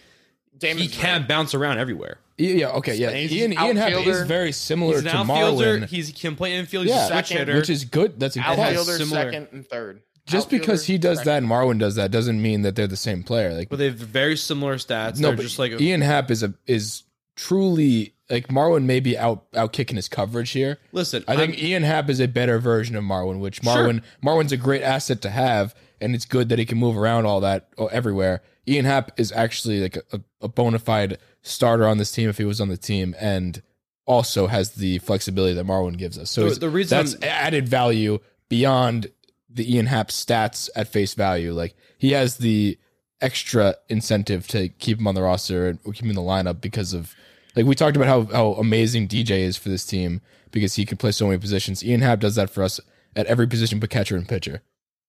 F: Damon's
D: he can
F: right.
D: bounce around everywhere.
C: Yeah, yeah, okay, yeah.
F: He's
C: Ian
F: an
C: Ian Happ is
F: outfielder.
C: very similar
D: He's an
C: to
D: outfielder.
C: Marwin,
D: He's, he can play infield. He's
C: Yeah.
D: a switch
F: Second,
D: hitter.
C: which is good. That's a plus.
F: outfielder
D: similar-
F: second and third.
C: Just because he does
F: second.
C: that and Marwin does that doesn't mean that they're the same player. Like
D: but they have very similar stats.
C: no,
D: They're
C: but
D: just like
C: Ian Happ is a is truly like Marwin may be out out kicking his coverage here.
D: listen.
C: I think
D: I'm-
C: Ian Happ is a better version of Marwin, which Marwin Marwin's a great asset to have, and it's good that he can move around all that oh, everywhere. Ian Happ is actually like a, a bona fide starter on this team if he was on the team, and also has the flexibility that Marwin gives us. So
D: The- the reason
C: that's
D: I'm-
C: added value beyond the Ian Happ stats at face value. Like he has the extra incentive to keep him on the roster and keep him in the lineup because of Like we talked about how how amazing DJ is for this team because he can play so many positions. Ian Happ does that for us at every position but catcher and pitcher.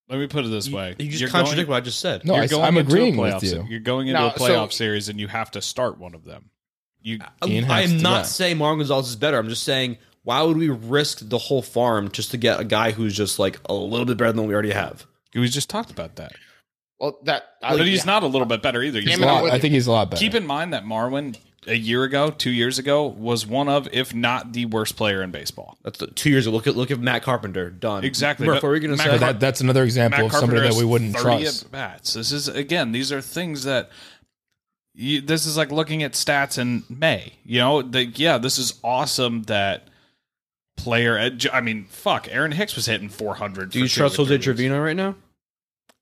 E: Let me put it this way:
D: You just
E: You're
D: contradict
E: going-
D: what I just said.
C: No,
E: you're
C: I,
E: going
C: am
E: into a
C: agreeing
E: playoff
C: with
E: se-
C: you.
E: You're going into
F: Now,
E: a playoff
F: so-
E: series, and you have to start one of them. You
C: Ian
D: I
C: has
D: am not
C: that.
D: saying Marlon Gonzalez is better. I'm just saying why would we risk the whole farm just to get a guy who's just like a little bit better than what we already have?
E: we just talked about that,
F: Well, that I,
E: but he's
F: yeah.
E: not a little bit better either. He's
C: a
F: I'm
C: lot- I think he's a lot better.
E: Keep in mind that Marwin a year ago, two years ago, was one of, if not the worst player in baseball.
D: That's the, two years ago. Look at look at Matt Carpenter done
E: Exactly,
D: Murph,
E: but
D: what were going to say?
C: But that, that's another example
E: Matt
C: of somebody that we wouldn't
E: 30
C: trust.
E: at bats. This is again, these are things that you, this is like looking at stats in May. You know, the, yeah, this is awesome that player. Uh, I mean, fuck, Aaron Hicks was hitting 400.
D: Do you trust
E: or
D: Jose. Trevino right now?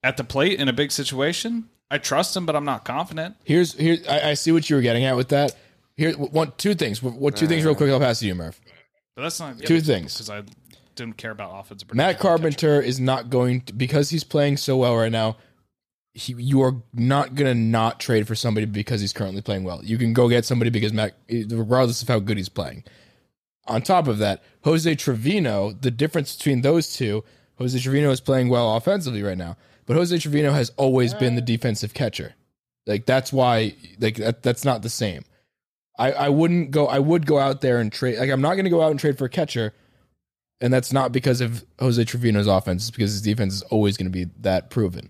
E: at the plate in a big situation? I trust him, but I'm not confident.
C: Here's here. I, I see what you were getting at with that. Here, one, two things. What two things, real quick? I'll pass to you, Murph.
E: But that's not
C: Two things.
E: because I didn't care about offensive.
C: Matt
E: catcher.
C: Carpenter is not going to because he's playing so well right now. He, you are not going to not trade for somebody because he's currently playing well. You can go get somebody because Matt, regardless of how good he's playing. On top of that, Jose Trevino, the difference between those two, Jose Trevino is playing well offensively right now, but Jose Trevino has always been the defensive catcher. Like that's why, like that, that's not the same. I, I wouldn't go. I would go out there and trade. Like I'm not going to go out and trade for a catcher and that's not because of Jose Trevino's offense. It's because his defense is always going to be that proven.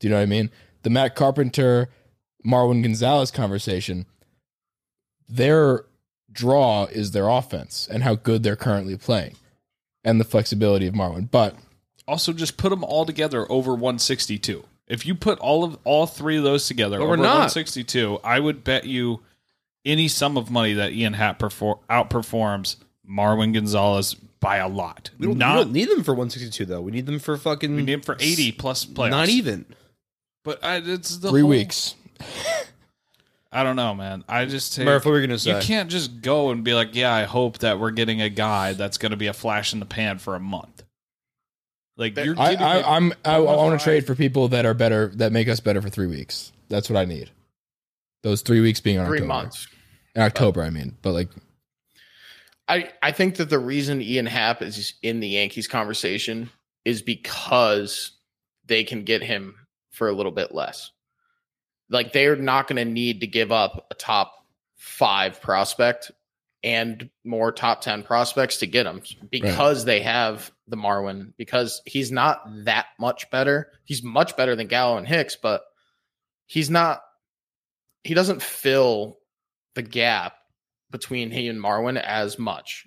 C: Do you know what I mean? The Matt Carpenter, Marwin Gonzalez conversation, their draw is their offense and how good they're currently playing and the flexibility of Marwin. But
E: Also, just put them all together over 162. If you put all of all three of those together
D: But
E: over
D: not.
E: 162, I would bet you any sum of money that Ian Happ perfor- outperforms Marwin Gonzalez by a lot.
D: We don't,
E: not
D: we don't need them for 162 though. We need them for fucking.
E: we need him for 80 plus playoffs.
D: Not even.
E: But I, it's the
C: three
E: whole-
C: weeks.
E: I don't know, man. I just take,
D: Murph, what were you gonna say?
E: You can't just go and be like, "Yeah, I hope that we're getting a guy that's going to be a flash in the pan for a month." Like you're
C: I, I, I'm I, I want to trade for people that are better that make us better for three weeks. That's what I need. Those three weeks being on
F: three
C: October.
F: months.
C: In October, I mean, but like
F: I, I think that the reason Ian Happ is in the Yankees conversation is because they can get him for a little bit less. Like they're not going to need to give up a top five prospect and more top 10 prospects to get him because they have the Marwin, because he's not that much better. He's much better than Gallo and Hicks, but he's not, he doesn't fill the gap between he and Marwin as much.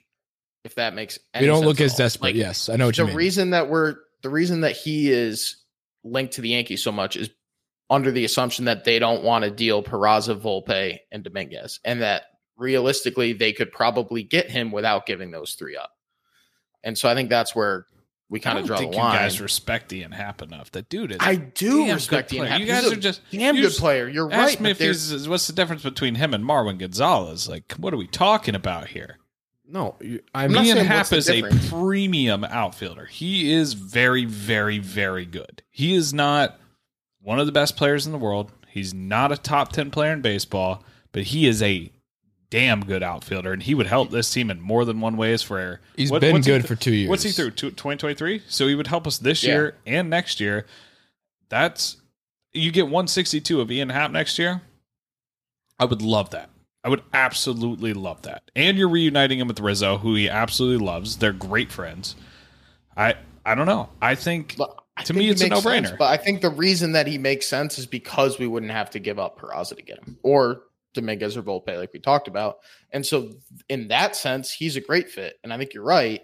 F: If that makes any
C: we don't look as desperate.
F: Like,
C: yes, I know what
F: the
C: you mean.
F: reason that we're the reason that he is linked to the Yankees so much is under the assumption that they don't want to deal Peraza, Volpe, and Dominguez, and that realistically they could probably get him without giving those three up. And so I think that's where we kind of
E: don't
F: draw the line.
E: you guys respect Ian Happ enough. That dude is.
F: I do respect Ian. Happ.
E: You
F: He's
E: guys
F: a
E: are just
F: damn good player. You're
E: Ask
F: right.
E: me if he's what's the difference between him and Marwin Gonzalez? Like, what are we talking about here?
D: No, I
F: I'm
D: mean,
E: Ian
F: saying
E: Happ
F: what's the
E: is a premium outfielder. He is very, very, very good. He is not one of the best players in the world. He's not a top 10 player in baseball, but he is a damn good outfielder, and he would help this team in more than one way. As for
C: He's
E: what-
C: been
E: what's he
C: good
E: th-
C: for two years.
E: What's he through? 2023? So he would help us this
F: Yeah.
E: year and next year. That's you get 162 of Ian Happ next year. I would love that. I would absolutely love that. And you're reuniting him with Rizzo, who he absolutely loves. They're great friends. I I don't know. I think
F: I
E: to
F: think
E: me it's a no-brainer.
F: but I think the reason that he makes sense is because we wouldn't have to give up Peraza to get him or Dominguez or Volpe, like we talked about. And so, in that sense, he's a great fit. And I think you're right.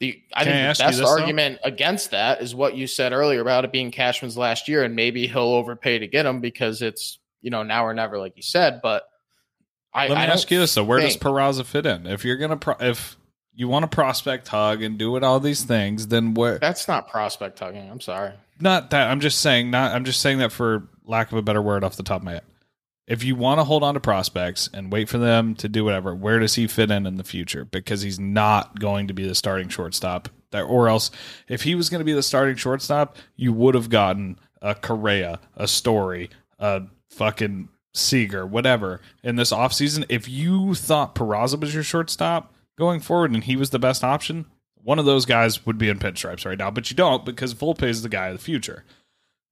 F: The I
E: Can
F: think
E: ask
F: the best
E: this, though?
F: argument against that is what you said earlier about it being Cashman's last year, and maybe he'll overpay to get him because it's you know now or never, like you said. But I
E: Let me
F: I
E: ask you this: though, where does
F: think-
E: Peraza fit in? If you're gonna, pro- if you want to prospect hug and do it all these things, then where?
F: That's not prospect hugging. I'm sorry.
E: Not that I'm just saying. Not I'm just saying that for lack of a better word off the top of my head. If you want to hold on to prospects and wait for them to do whatever, where does he fit in in the future? Because he's not going to be the starting shortstop. That, or else, if he was going to be the starting shortstop, you would have gotten a Correa, a Story, a fucking Seager, whatever, in this offseason, if you thought Peraza was your shortstop going forward and he was the best option, one of those guys would be in pinstripes right now. But you don't because Volpe is the guy of the future.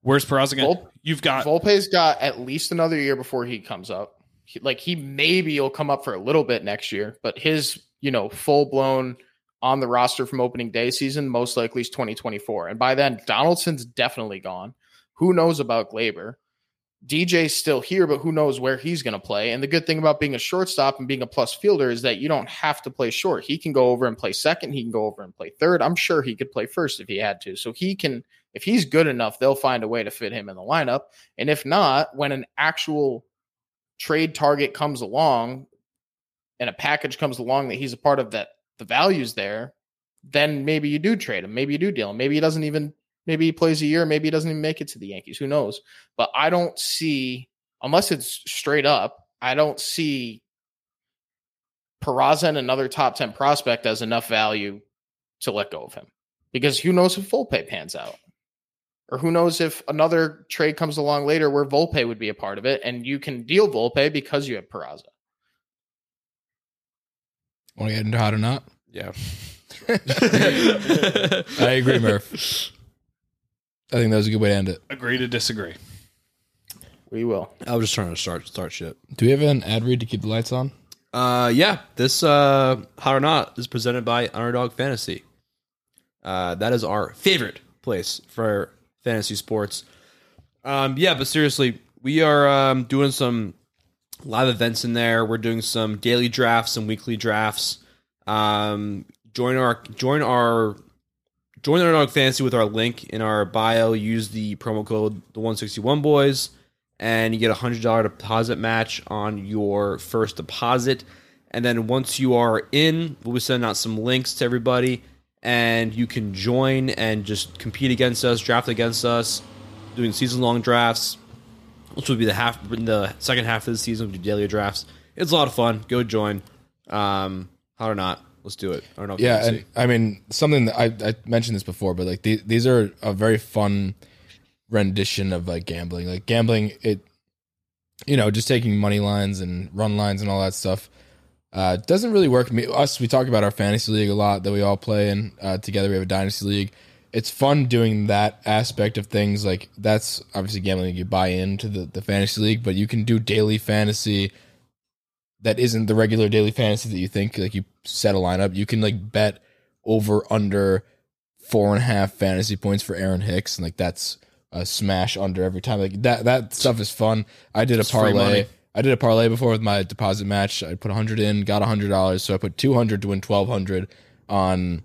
E: Where's Peraza going?
F: Vol-
E: You've got
F: Volpe's got at least another year before he comes up. He- like he maybe will come up for a little bit next year, but his you know full blown on the roster from opening day season most likely is 2024, and by then Donaldson's definitely gone. Who knows about Gleyber? DJ's still here, but who knows where he's going to play? And the good thing about being a shortstop and being a plus fielder is that you don't have to play short. He can go over and play second. He can go over and play third. I'm sure he could play first if he had to. So he can, if he's good enough, they'll find a way to fit him in the lineup. And if not, when an actual trade target comes along and a package comes along that he's a part of that the value's there, then maybe you do trade him. Maybe you do deal him. Maybe he doesn't even maybe he plays a year, maybe he doesn't even make it to the Yankees. Who knows? But I don't see unless it's straight up, I don't see Peraza and another top 10 prospect as enough value to let go of him. Because who knows if Volpe pans out? Or who knows if another trade comes along later where Volpe would be a part of it and you can deal Volpe because you have Peraza.
C: Want to get into hot or not?
D: Yeah. <laughs>
C: I agree, Murph. I think that was a good way to end it.
E: agree to disagree.
F: We will.
D: I was just trying to start start shit.
C: Do we have an ad read to keep the lights on?
D: Uh, yeah, this uh, hot or not is presented by Underdog Fantasy. Uh, that is our favorite place for fantasy sports. Um, yeah, but seriously, we are um, doing some live events in there. We're doing some daily drafts and weekly drafts. Um, join our join our join Underdog Fantasy with our link in our bio. Use the promo code the one sixty one boys, and you get a hundred dollar deposit match on your first deposit. And then once you are in, we'll be sending out some links to everybody, and you can join and just compete against us, draft against us, doing season long drafts which will be the half the second half of the season. We do daily drafts. It's a lot of fun. Go join. Um, how or not? Let's do it. I don't know. if
C: Yeah, and. I mean something that I, I mentioned this before, but like these these are a very fun rendition of like gambling. Like gambling, it you know just taking money lines and run lines and all that stuff uh, doesn't really work. Me us we talk about our fantasy league a lot that we all play in uh, together. We have a dynasty league. It's fun doing that aspect of things. Like that's obviously gambling. You buy into the the fantasy league, but you can do daily fantasy that isn't the regular daily fantasy that you think like you set a lineup you can like bet over under four and a half fantasy points for aaron hicks and like that's a smash under every time like that that stuff is fun i did a parlay. I did a parlay before with my deposit match i put 100 in got $100 so i put 200 to win 1200 on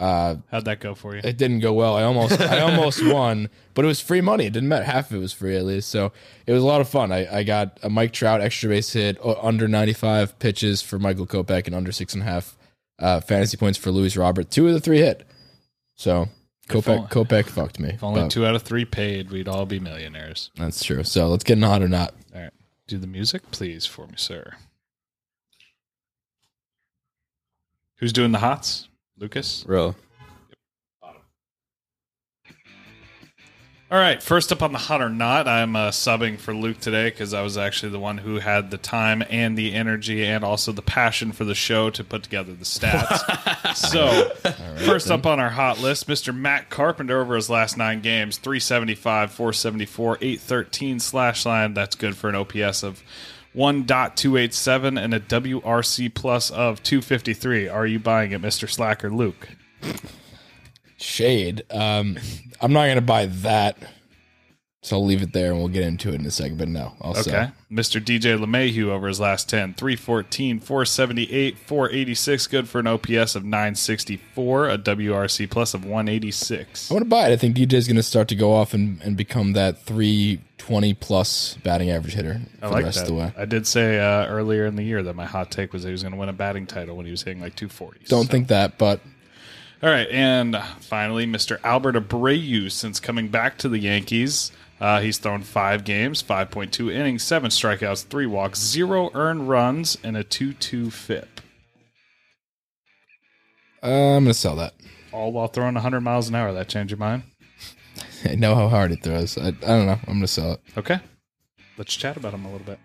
C: uh
E: How'd that go for you?
C: it didn't go well. I almost I <laughs> almost won, but it was free money. It didn't matter. Half of it was free at least. So it was a lot of fun. I, I got a Mike Trout extra base hit, uh, under 95 pitches for Michael Kopech, and under six and a half uh, fantasy points for Luis Robert. Two of the three hit. So Kopech, Kopech fucked me.
E: If only two out of three paid, we'd all be millionaires.
C: That's true. So let's get an hot or not.
E: All right. Do the music, please, for me, sir. Who's doing the hots? Lucas?
D: Bro.
E: All right, first up on the hot or not, I'm uh, subbing for Luke today because I was actually the one who had the time and the energy and also the passion for the show to put together the stats. <laughs> so, first up on our hot list, Mr. Matt Carpenter over his last nine games 375, 474, 813 slash line. That's good for an OPS of 1.287 and a WRC plus of 253. Are you buying it, Mr. Slacker Luke?
C: Shade. Um, I'm not gonna buy that. So I'll leave it there and we'll get into it in a second. But no, I'll
E: Okay.
C: sell.
E: Mr. DJ LeMahieu over his last 10. 314, 478, 486. Good for an OPS of 964, a WRC plus of 186.
C: I want to buy it. I think DJ's going to start to go off and, and become that 320 plus batting average hitter for
E: I like
C: the rest
E: that.
C: of the way.
E: I did say uh, earlier in the year that my hot take was that he was going to win a batting title when he was hitting like 240.
C: Don't
E: So-
C: think that, but
E: All right, and finally, Mr. Albert Abreu, since coming back to the Yankees, uh, he's thrown five games, 5.2 innings, seven strikeouts, three walks, zero earned runs, and a 2-2 FIP,
C: uh, I'm going to sell that.
E: all while throwing 100 miles an hour. That change your mind?
C: I <laughs> know how hard it throws. I, I don't know. I'm going to sell it.
E: Okay. let's chat about him a little bit.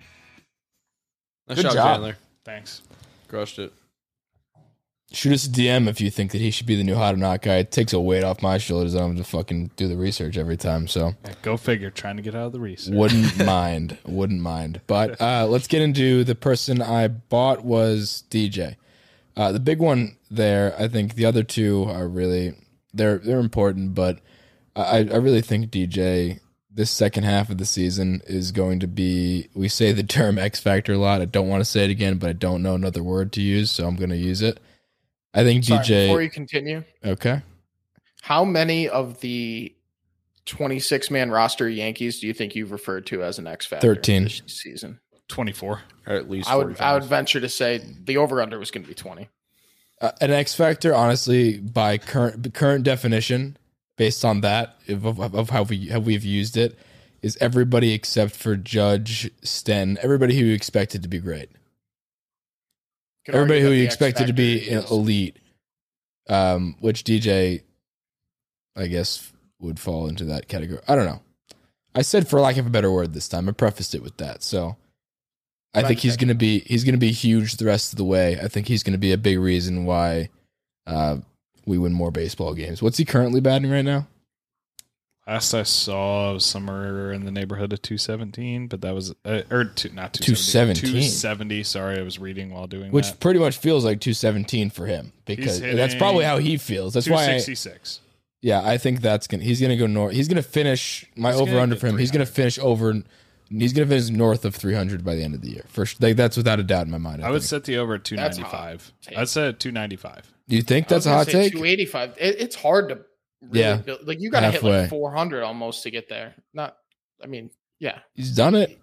D: Nice
C: Good
D: job,
C: job.
D: Chandler.
E: Thanks.
D: Crushed it.
C: Shoot us a DM if you think that he should be the new hot or not guy. It takes a weight off my shoulders. I don't have to fucking do the research every time. So
E: Yeah, go figure. Trying to get out of the research.
C: wouldn't <laughs> mind. Wouldn't mind. But uh, let's get into the person I bought was DJ. Uh, the big one there. I think the other two are really they're they're important, but I I really think DJ this second half of the season is going to be. We say the term X factor a lot. I don't want to say it again, but I don't know another word to use, so I'm going to use it. I think
F: Sorry,
C: DJ.
F: before you continue,
C: okay.
F: how many of the 26 man roster Yankees do you think you've referred to as an X factor
C: 13.
F: this season?
E: 24.
D: Or at least
F: I would I would venture to say the over under was going to be 20.
C: Uh, an X factor, honestly, by current current definition, based on that of, of, of how we how we've used it, is everybody except for Judge Sten, everybody who you expected to be great,
F: Could
C: everybody who you expected to be
F: is-
C: elite, um, which DJ, I guess, would fall into that category. I don't know. I said for lack of a better word this time. I prefaced it with that, so. I think he's going to be he's going to be huge the rest of the way. I think he's going to be a big reason why uh, we win more baseball games. What's he currently batting right now?
E: Last I saw was somewhere in the neighborhood of 217, but that was uh, or two, not
C: 217.
E: 270. Sorry, I was reading while doing
C: Which
E: that.
C: pretty much feels like 217 for him because that's probably how he feels. That's why, I,
E: 266.
C: yeah, I think that's gonna he's gonna go north. He's gonna finish my
E: He's
C: over under for him. He's gonna finish over. He's gonna finish north of 300 by the end of the year. First, like that's without a doubt in my mind. I,
E: I would
C: think.
E: set the over at 295. I'd set it at 295.
C: You think that's a hot take?
F: 285. It, it's hard to really
C: Yeah.
F: build- like you got to hit like 400 almost to get there. Not, I mean, yeah.
C: He's done it.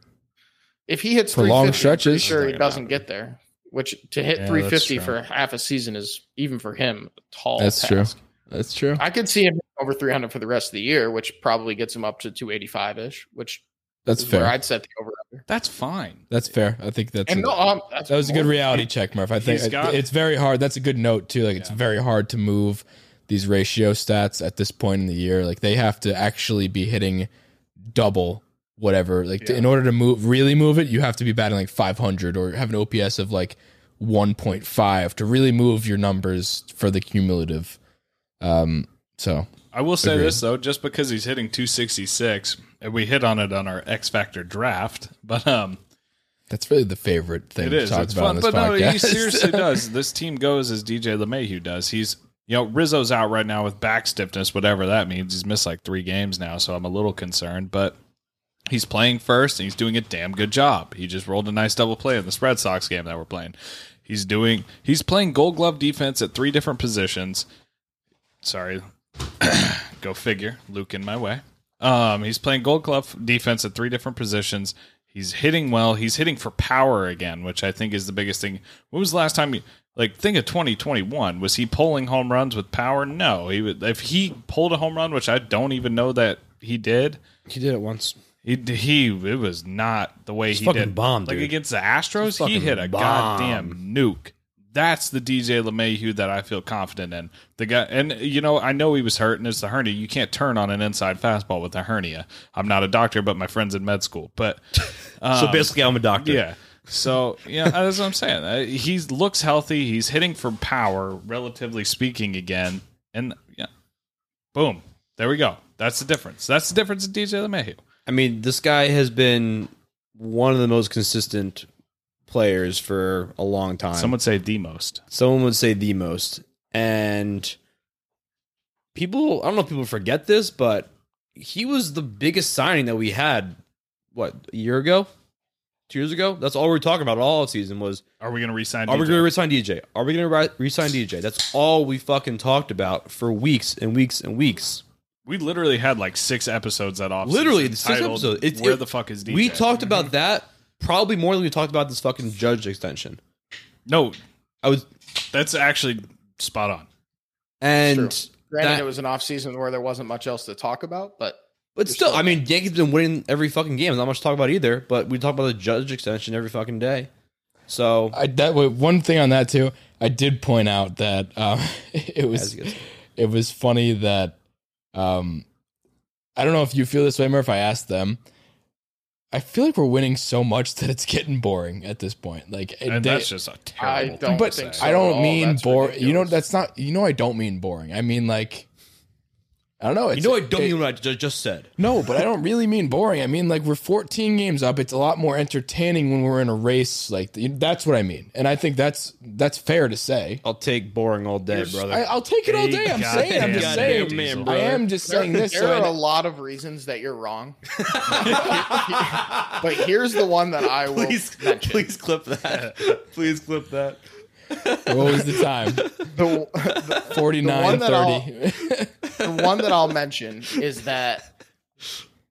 F: If he hits
C: For long
F: 350, I'm
C: stretches.
F: sure he
E: Doesn't
F: doesn't get there. Which to hit
E: Yeah,
F: 350 for half a season is even for him a tall.
C: That's true. That's true.
F: I could see him over 300 for the rest of the year, which probably gets him up to 285 ish, which
C: That's
F: is where
C: fair.
F: I'd set the over.
E: That's fine.
C: That's fair. I think that's
F: And
C: a-
F: no, um, that's
C: That was a good reality check, Murph. I think
E: He's got-
C: it's very hard. That's a good note too. Like it's very hard to move these ratio stats at this point in the year. Like they have to actually be hitting double whatever. Like to, in order to move, really move it, you have to be batting like 500 or have an OPS of like 1.5 to really move your numbers for the cumulative. Um. So
E: I will say
C: Agreed.
E: this though, just because he's hitting 266, and we hit on it on our X Factor draft, <laughs> but um,
C: that's really the favorite thing
E: it
C: to talk
E: it's fun. But no, he <laughs> seriously does. This team goes as DJ LeMahieu does. He's you know Rizzo's out right now with back stiffness, whatever that means. He's missed like three games now, so I'm a little concerned, but. He's playing first and he's doing a damn good job. He just rolled a nice double play in the Red Sox game that we're playing. He's doing he's playing gold glove defense at three different positions. Sorry. <coughs> Go figure. Luke in my way. Um, he's playing gold glove defense at three different positions. He's hitting well. He's hitting for power again, which I think is the biggest thing. When was the last time you like think of 2021? Was he pulling home runs with power? No. He would if he pulled a home run, which I don't even know that he did.
D: He did it once.
E: He he it was not the way he
D: fucking
E: did.
D: bomb,
E: like
D: dude.
E: against the Astros, he hit a
D: bomb.
E: goddamn nuke. That's the DJ LeMahieu that I feel confident in. The guy, and you know, I know he was hurt, and it's the hernia. You can't turn on an inside fastball with a hernia. I'm not a doctor, but my friend's in med school. But <laughs>
D: so
E: um,
D: basically, I'm a doctor.
E: yeah. So yeah, that's what I'm saying. Uh, He looks healthy. He's hitting for power, relatively speaking, again. And yeah, boom, there we go. That's the difference. That's the difference in DJ LeMahieu.
D: I mean, this guy has been one of the most consistent players for a long time.
E: Some would say the most.
D: Someone would say the most. And people, I don't know if people forget this, but he was the biggest signing that we had, what, a year ago? Two years ago? That's all we were talking about all season was
E: Are we going to resign?
D: are we
E: DJ?
D: going to resign DJ? Are we going to resign DJ? That's all we fucking talked about for weeks and weeks and weeks.
E: We literally had like six episodes that off.
D: Literally, the six
E: titled,
D: episodes. It's-
E: Where
D: it-
E: the fuck is DJ?
D: We talked about mm-hmm. that probably more than we talked about this fucking judge extension.
E: no.
D: I was
E: That's actually spot on.
D: and
F: Granted,
D: that-
F: it was an off season where there wasn't much else to talk about, but
D: But
F: You're
D: still,
F: still-
D: I mean, Yankees been winning every fucking game. Not much to talk about either. But we talk about the judge extension every fucking day. So
C: I that wait, one thing on that too. I did point out that <laughs> um, it was
D: As you guys-
C: it was funny that um, I don't know if you feel this way, Murph. I asked them. I feel like we're winning so much that it's getting boring at this point. Like,
E: And
C: they-
E: that's just a terrible
F: I
E: thing
F: don't
E: to
C: but
F: think so.
C: I don't mean
F: That's
C: boring. You know, that's not. You know, I don't mean boring. I mean like, I don't know.
D: You
C: It's,
D: know, I don't
C: it-
D: mean what I ju- just said.
C: No, but I don't really mean boring. I mean like we're 14 games up. It's a lot more entertaining when we're in a race. Like that's what I mean, and I think that's that's fair to say.
D: I'll take boring all day, brother.
C: I, I'll take it all day. I'm
E: Goddamn
C: saying. I'm just
D: goddamn
C: saying.
D: man,
C: I
D: brother.
C: am just saying this.
F: There
C: so
F: are
C: I-
F: a lot of reasons that you're wrong. <laughs> but here's the one that I will
D: please,
F: mention.
D: please clip that. <laughs> please clip that.
C: what was the time?
F: The, <laughs> the,
C: 49
F: one that I'll-
C: 30.
F: The one that I'll mention is that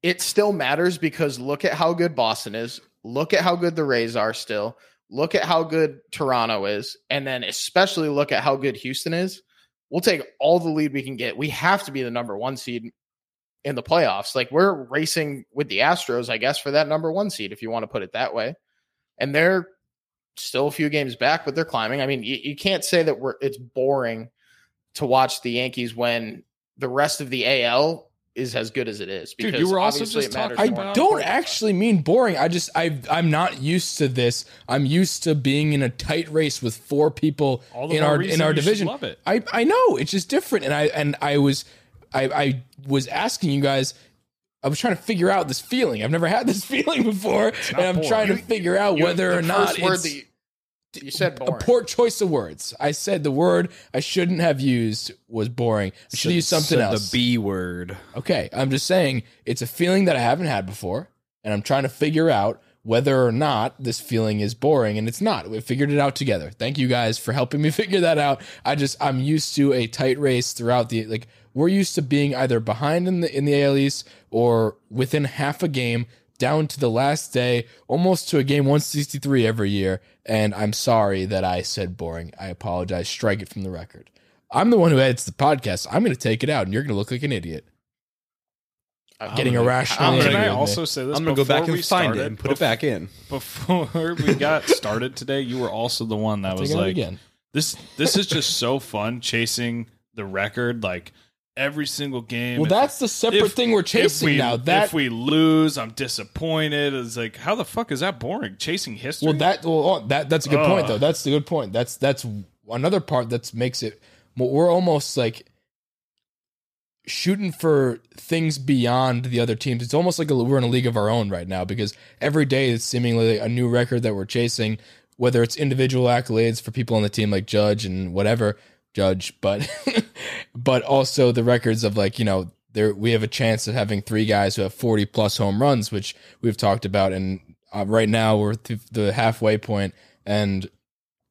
F: it still matters because look at how good Boston is. Look at how good the Rays are still. Look at how good Toronto is. And then especially look at how good Houston is. We'll take all the lead we can get. We have to be the number one seed in the playoffs. Like we're racing with the Astros, I guess, for that number one seed, if you want to put it that way. And they're still a few games back, but they're climbing. I mean, you, you can't say that we're it's boring to watch the Yankees when the rest of the AL is as good as it is.
E: Dude,
F: Because
E: you were also
F: obviously
E: just talking
F: more.
C: I don't actually mean boring. I just I I'm not used to this. I'm used to being in a tight race with four people in our in our division.
E: love it.
C: I I know it's just different, and I and I was I I was asking you guys. I was trying to figure out this feeling. I've never had this <laughs> feeling before, and I'm
E: boring.
C: trying to figure out
F: You-
C: whether
F: the
C: or not
F: word
C: it's
F: that you, you said
C: a poor choice of words. I said the word I shouldn't have used was boring. I should have used something else.
D: The B word.
C: Okay, I'm just saying it's a feeling that I haven't had before, and I'm trying to figure out whether or not this feeling is boring, and it's not. We figured it out together. Thank you guys for helping me <laughs> figure that out. I just I'm used to a tight race throughout the like we're used to being either behind in the in the AL East or within half a game down to the last day, almost to a game 163 every year. And I'm sorry that I said boring. I apologize. Strike it from the record. I'm the one who edits the podcast. I'm going to take it out, and you're going to look like an idiot
F: I'm
C: getting
F: gonna-
C: irrational.
F: I'm
E: Can
F: gonna-
E: I
C: angry with me.
E: also say this?
D: I'm gonna go back and
E: we
D: find it and put it back in.
E: Before we <laughs> got started today, you were also the one that was
C: Take it
E: like,
C: again.
E: "This, this is just so fun chasing the record, like every single game."
C: Well, that's the separate
E: if-
C: thing we're chasing
E: we-
C: now. That
E: if we lose, I'm disappointed. It's like, how the fuck is that boring? Chasing history.
C: well, that well, oh, that that's a good point though. That's the good point. That's that's another part that makes it. We're almost like shooting for things beyond the other teams. It's almost like a, we're in a league of our own right now because every day it's seemingly a new record that we're chasing. Whether it's individual accolades for people on the team like Judge and whatever Judge, but <laughs> but also the records of like you know there we have a chance of having three guys who have 40 plus home runs which we've talked about and uh, right now we're th- the halfway point and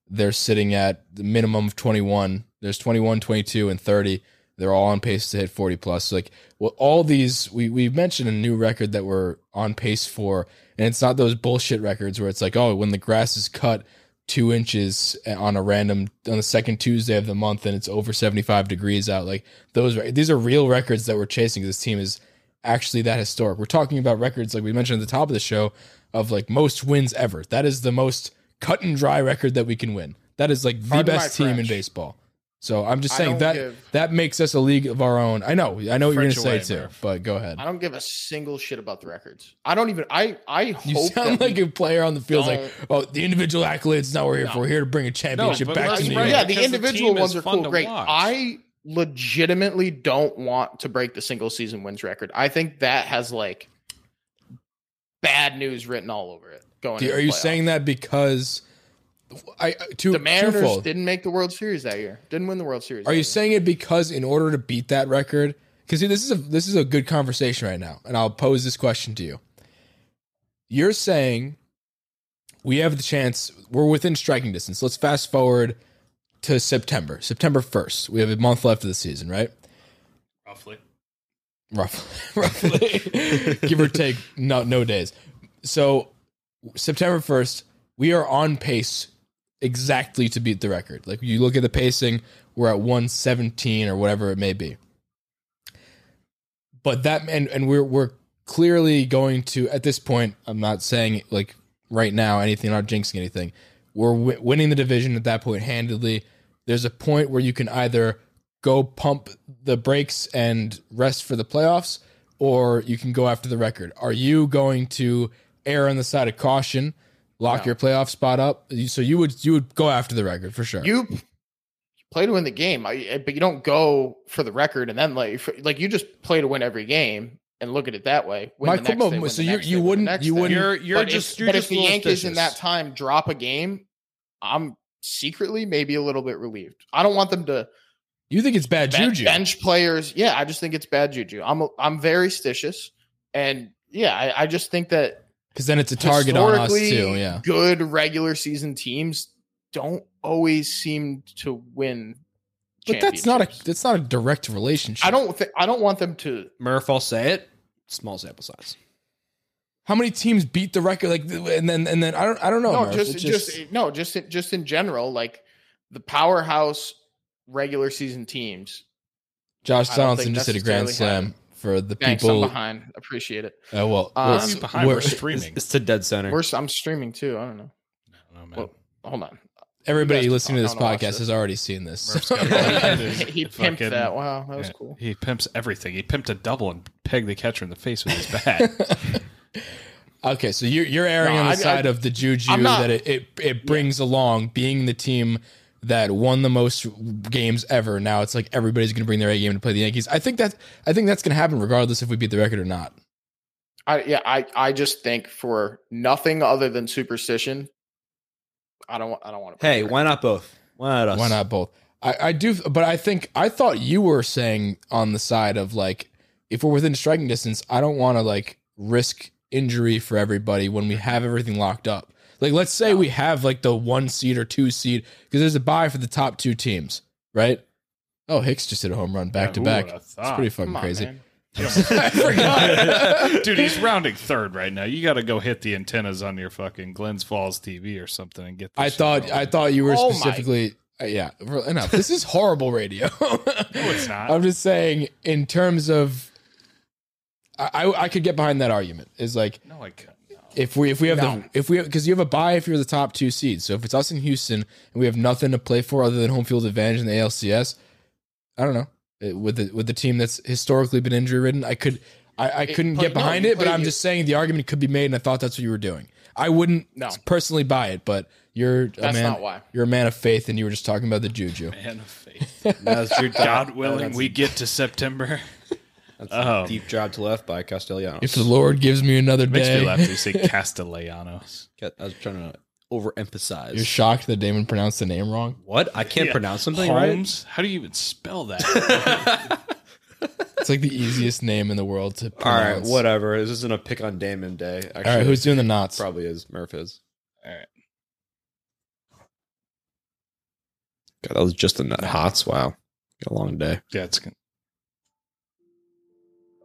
C: they're sitting at the minimum of 21 there's 21 22 and 30 they're all on pace to hit 40 plus So, like well all these we we mentioned a new record that we're on pace for and it's not those bullshit records where it's like oh when the grass is cut two inches on a random on the second Tuesday of the month and it's over 75 degrees out. Like those, these are real records that we're chasing. This team is actually that historic. We're talking about records like we mentioned at the top of the show of like most wins ever. That is the most cut and dry record that we can win. That is like the
F: Pardon
C: best team in baseball. So I'm just saying that
F: give-
C: that makes us a league of our own. I know, I know what you're going to say too,
E: Murph.
C: but go ahead.
F: I don't give a single shit about the records. I don't even. I I
C: You
F: hope
C: sound
F: that
C: like a player on the field, like, oh, the individual accolades is not what we're here for. We're here to bring a championship
E: but
C: back to New
E: right.
C: York.
F: yeah, the
E: because the
F: individual ones are cool, great.
E: watch.
F: I legitimately don't want to break the single season wins record. I think that has like bad news written all over it. Going,
C: Do- Are you
F: playoffs.
C: saying that because I uh, to
F: the Mariners
C: twofold.
F: didn't make the World Series that year? Didn't win the World Series.
C: Are you
F: year.
C: saying it because in order to beat that record? Because this is a this is a good conversation right now, and I'll pose this question to you. You're saying we have the chance. We're within striking distance. Let's fast forward to September. September first. We have a month left of the season, right?
E: roughly. <laughs>
C: roughly, roughly, <laughs> give or take, no no days. So September first, we are on pace exactly to beat the record. Like you look at the pacing, we're at one seventeen or whatever it may be. But that and and we're we're clearly going to at this point. I'm not saying like right now anything. Not jinxing anything. We're w- winning the division at that point handedly. There's a point where you can either go pump the brakes and rest for the playoffs, or you can go after the record. Are you going to err on the side of caution, lock
F: No.
C: your playoff spot up. So you would you would go after the record for sure.
F: You play to win the game, but you don't go for the record and then like for- like you just play to win every game and look at it that way. Win
C: My
F: the next
C: no,
F: day, win
C: so
F: the
C: you-
F: next
C: you
F: day,
C: wouldn't- you wouldn't-
E: You're you're
F: but
E: just
F: if,
E: you're
F: but
E: just
F: if the
E: a little
F: Yankees in that time drop a game, I'm secretly maybe a little bit relieved. I don't want them to
C: you think it's bad
F: ben-
C: juju?
F: bench players. Yeah, I just think it's bad juju. I'm a, I'm very stitious, and yeah, I, I just think that
C: Because then it's a target on us too. Yeah.
F: good regular season teams don't always seem to win.
C: But that's not a that's not a direct relationship.
F: I don't think I don't want them to.
D: Murph, I'll say it. Small sample size.
C: How many teams beat the record? Like, and then and then I don't I don't know.
F: No,
C: Murph.
F: just,
C: It's
F: just no, just in- just in general, like the powerhouse regular season teams.
C: Josh
F: I
C: Donaldson just hit a grand
F: necessarily
C: slam for the
F: Thanks, I'm
C: people.
F: behind. Appreciate it.
C: Uh, well,
F: Um,
C: well,
E: He's behind.
C: we're-
E: We're streaming.
D: It's, it's to dead center.
F: We're, I'm streaming too. I don't know.
E: Oh, man.
F: Well, hold on.
C: everybody listening to this
F: talk. Wanna watch
C: podcast
F: this.
C: has already seen this.
E: Murph's got all <laughs>
F: he
E: He
F: pimped
E: fucking-
F: that. Wow, that was
E: Yeah,
F: cool.
E: He pimps everything. He pimped a double and pegged the catcher in the face with his <laughs> bat.
C: Okay, so you're you're erring
F: No,
C: on the
F: I-
C: side
F: I-
C: of the juju
F: not-
C: that it, it it brings along being the team that won the most games ever. Now it's like everybody's going to bring their A game to play the Yankees. I think that I think that's going to happen regardless if we beat the record or not.
F: I yeah, I I just think for nothing other than superstition, I don't want I don't want to.
D: hey, why not both? Why not us?
C: Why not both? I, I do, but I think I thought you were saying on the side of like if we're within striking distance, I don't want to like risk injury for everybody when we have everything locked up. Like let's say we have like the one seed or two seed because there's a buy for the top two teams, right? Oh, Hicks just hit a home run back to back. It's pretty fucking
F: on,
C: crazy.
F: man. <laughs>
C: I forgot. <laughs>
E: Dude, he's rounding third right now. You got to go hit the antennas on your fucking Glens Falls TV or something and get. This
C: I
E: shit
C: thought
E: rolling.
C: I thought you were
F: Oh my-
C: specifically uh, yeah enough. This is horrible radio. <laughs> no,
E: it's not.
C: I'm just saying in terms of I I, I could get behind that argument. Is like
E: No, I can't. No.
C: if we if we have
F: No.
C: the if we because you have a buy if you're the top two seeds. So if it's us in Houston and we have nothing to play for other than home field advantage in the ALCS, I don't know It- with the with the team that's historically been injury ridden. I could I, I couldn't
F: but
C: get behind
F: you
C: it, but I'm just saying the argument could be made, and I thought that's what you were doing. I wouldn't
F: No.
C: personally buy it, but you're a
F: That's
C: man.
F: not why.
C: You're a man of faith, and you were just talking about the juju.
E: Man of <laughs> faith.
D: That's your
E: God willing, we get to September.
D: That's
E: Oh.
D: a um, deep job to left by Castellanos.
C: If the Lord gives me another
E: Makes
C: day,
E: me laugh to say <laughs> Castellanos.
D: I was trying to overemphasize.
C: you're shocked that Damon pronounced the name wrong.
D: what? I can't
E: Yeah.
D: pronounce something right.
E: Holmes? How do you even spell that? <laughs>
C: It's like the easiest name in the world to
D: All right,
C: pronounce.
D: whatever. This isn't a pick on Damon day. Actually,
C: All right, who's doing the knots?
D: probably is Murph is.
E: All right.
D: God, that was just a nut. Hots. Wow, got a long day.
E: Yeah, it's good.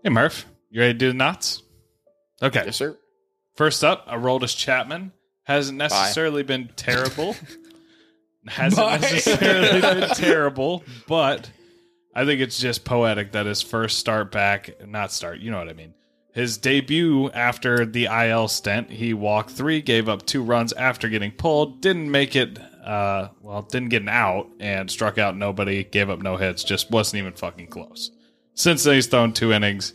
E: Hey, Murph. You ready to do the knots? Okay.
F: Yes, sir.
E: First up, Aroldis Chapman hasn't necessarily been terrible. <laughs> hasn't
C: Bye.
E: necessarily <laughs> been terrible, but I think it's just poetic that his first start back, not start, you know what I mean. His debut after the IL stint, he walked three, gave up two runs after getting pulled, didn't make it, uh, well, didn't get an out, and struck out nobody, gave up no hits, just wasn't even fucking close. Since then, he's thrown two innings,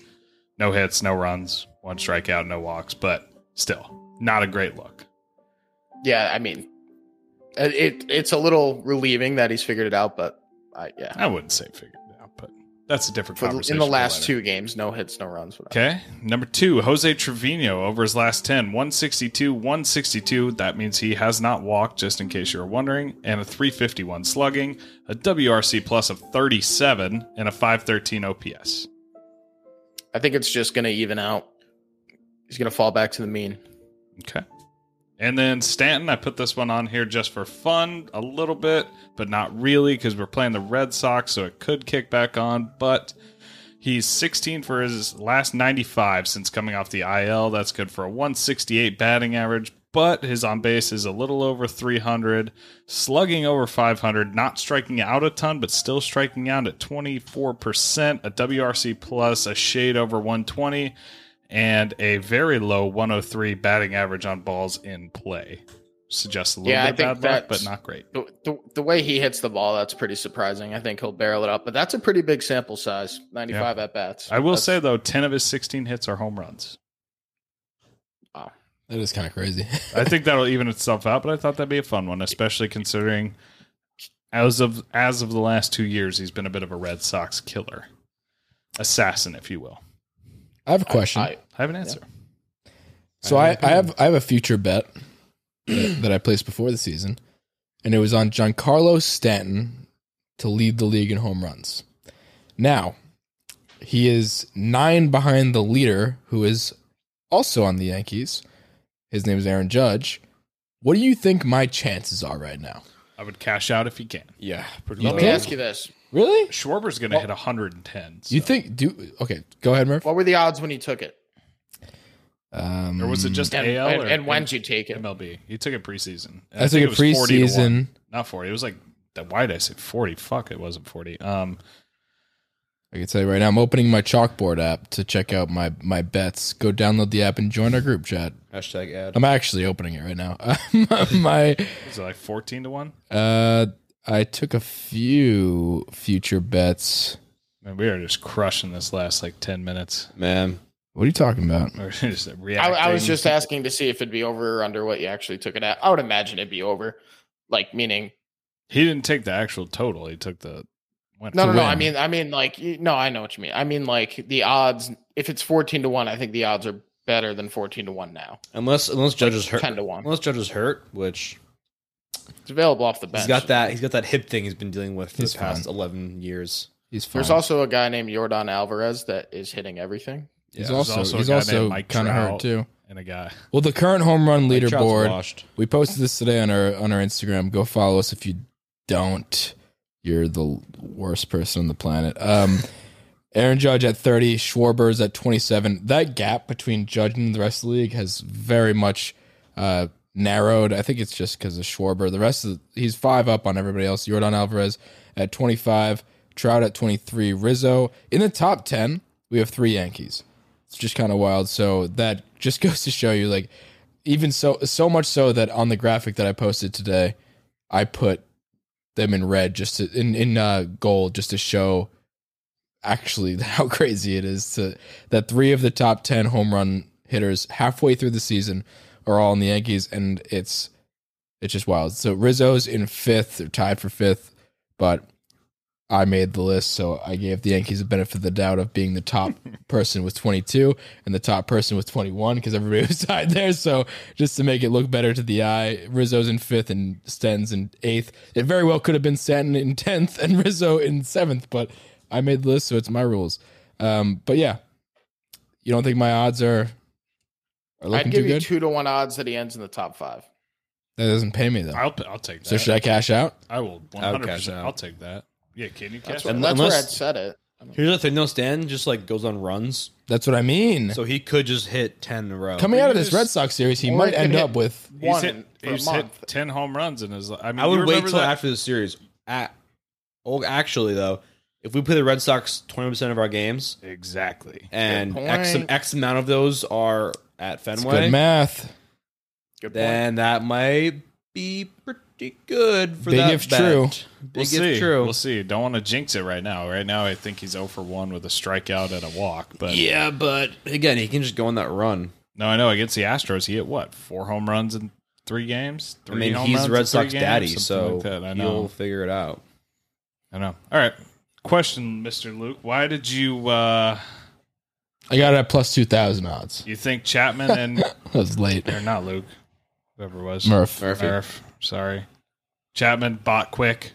E: no hits, no runs, one strikeout, no walks, but still, not a great look.
F: Yeah, I mean, it, it it's a little relieving that he's figured it out, but I yeah.
E: I wouldn't say figured it out, but that's a different
F: For
E: conversation.
F: in the last two games, no hits, no runs. Whatever.
E: Okay. Number two, Jose Trevino over his last 10, 162, 162. That means he has not walked, just in case you were wondering, and a 351 slugging, a WRC plus of 37, and a 513 OPS.
F: I think it's just going to even out. He's going to fall back to the mean.
E: Okay. And then Stanton, I put this one on here just for fun a little bit, but not really because we're playing the Red Sox, so it could kick back on. But he's 16 for his last 95 since coming off the IL. That's good for a 168 batting average, but his on base is a little over 300, slugging over 500, not striking out a ton, but still striking out at 24%, a WRC plus, a shade over 120 and a very low 103 batting average on balls in play. Suggests a little
F: Yeah, I
E: bit
F: think
E: bad luck, but not great.
F: The, the, the way he hits the ball, that's pretty surprising. I think he'll barrel it up, but that's a pretty big sample size 95 at bats.
E: I will say though, 10 of his 16 hits are home runs.
F: Wow.
C: That is kind of crazy. <laughs>
E: I think that'll even itself out, but I thought that'd be a fun one, especially considering as of as of the last two years, he's been a bit of a Red Sox killer, assassin, if you will.
C: I have a question.
F: I,
E: I have an answer.
C: so I, I have I have a future bet that, <clears throat> that I placed before the season, and it was on Giancarlo Stanton to lead the league in home runs. Now, he is nine behind the leader, who is also on the Yankees. His name is Aaron Judge. What do you think my chances are right now?
E: I would cash out if he can.
D: Yeah, pretty
F: let me ask you this:
C: Really?
E: Schwarber's going to hit 110.
C: You think? Do okay. Go ahead, Murph.
F: What were the odds when you took it,
C: Um,
E: or was it just
F: and,
E: AL
F: and, and when did you take it?
E: MLB? He took it preseason. And
C: I took
E: think
C: it
E: was 40 to one. Not 40. It was like, why did I say 40? Fuck, it wasn't 40. Um,
C: I can tell you right now, I'm opening my chalkboard app to check out my my bets. Go download the app and join our group chat.
D: Hashtag ad.
C: I'm actually opening it right now. <laughs> my
E: is it like 14 to 1?
C: uh, I took a few future bets.
E: Man, we are just crushing this last like 10 minutes.
D: Man,
C: What are you talking about? <laughs>
E: Just
F: I. I was just asking to see if it'd be over or under what you actually took it at. I would imagine it'd be over, like meaning
E: He didn't take the actual total. He took the. Winner.
F: no, no, no.
C: win.
F: I mean, I mean, like no, I know what you mean. I mean, like the odds. If it's fourteen to one, I think the odds are better than fourteen to one now.
D: unless unless judges is hurt,
F: ten to one.
D: unless Judge's hurt, which
F: It's available off the bench.
D: he's got that he's got that hip thing he's been dealing with for
C: He's
D: the past
C: fine.
D: eleven years.
C: He's fine.
F: There's also a guy named Yordan Alvarez that is hitting everything.
C: he's
D: Yeah,
C: also,
E: there's also a
C: he's
E: guy
C: also
E: named Mike
C: kind of hurt too.
E: And a guy.
C: Well, the current home run leaderboard. We posted this today on our on our Instagram. Go follow us if you don't. You're the worst person on the planet. Um, <laughs> Aaron Judge at 30, Schwarber's at 27. That gap between Judge and the rest of the league has very much uh, narrowed. I think it's just because of Schwarber. The rest of the, he's five up on everybody else. Yordan Alvarez at 25, Trout at 23, Rizzo in the top 10. We have three Yankees. It's just kind of wild. So that just <laughs> goes to show you, like, even so, so much so that on the graphic that I posted today, I put them in red just to, in in uh, gold just to show actually <laughs> how crazy it is to that three of the top 10 home run hitters halfway through the season are all in the Yankees and it's it's just wild. So Rizzo's in fifth, they're tied for fifth, but I made the list, so I gave the Yankees the benefit of the doubt of being the top <laughs> person with 22 and the top person with 21 because everybody <laughs> was tied there. So just to make it look better to the eye, Rizzo's in fifth and Sten's in eighth. It very well could have been Stanton in 10th and <laughs> Rizzo in seventh, but I made the list, so it's my rules. Um, but yeah, you don't think my odds are
F: I'd give
C: too
F: you
C: good?
F: two to one odds that he ends in the top five.
C: that doesn't pay me though.
E: I'll, I'll take that.
C: so should I cash out?
E: I will
D: I would
E: 100%.
D: cash out.
E: I'll take that. Yeah, can you cash
F: where,
E: out?
D: And- unless-
F: I said it.
D: Here's the thing: no, Stan just like goes on runs,
C: That's what I mean.
D: so he could just hit ten in a row.
C: Coming out of this Red Sox series, he might end up with
E: He's
F: one
E: hit, he's hit 10 home runs in his. I mean,
D: I would wait
E: remember
D: till
E: that-
D: after the series. At, oh, actually, though, if we play the Red Sox twenty percent of our games,
E: Exactly.
D: and X,
F: point.
D: X amount of those are at
C: it's
D: Fenway,
C: good math.
F: good point.
D: then that might be pretty good for
C: Big
D: that
C: if
D: bet.
C: true.
D: Big
E: We'll
D: if
E: see.
D: true.
E: We'll see. Don't want to jinx it right now. Right now, I think he's 0 for 1 with a strikeout and a walk. But
D: Yeah, but again, he can just go on that run.
E: no, I know against the Astros, he hit what? Four home runs in three games? Three I
D: mean,
E: home
D: he's
E: runs
D: the Red Sox
E: games?
D: daddy, so
E: like that. I
D: he'll figure it out.
E: I know. All right. Question, Mr. Luke. Why did you uh
C: I got it at plus two thousand odds.
E: you think Chapman and <laughs>
C: That was late.
E: or not Luke, whoever it was.
C: Murph.
D: Murphy.
E: Murph. Sorry. Chapman bought quick.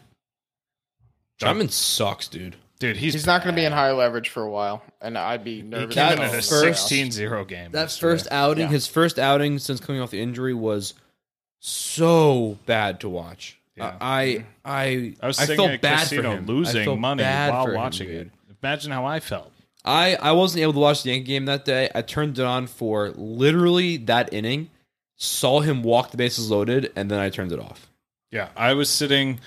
D: Chapman sucks, dude.
E: Dude, he's,
F: He's not going to be in high leverage for a while, and I'd be
E: he
F: nervous.
E: came
D: That
E: in
F: about
E: a
F: the
D: first-
F: playoffs.
E: 16-0 game.
D: That
E: yesterday.
D: first outing,
F: Yeah.
D: his first outing since coming off the injury was so bad to watch.
E: Yeah.
D: I mm-hmm. I
E: I was
D: I
E: sitting
D: felt
E: at a
D: bad
E: casino
D: for him. I
E: losing
D: felt
E: money
D: bad
E: while
D: for him,
E: watching
D: dude.
E: it. Imagine how I felt.
D: I I wasn't able to watch the Yankee game that day. I turned it on for literally that inning, saw him walk the bases loaded, and then I turned it off.
E: Yeah, I was sitting,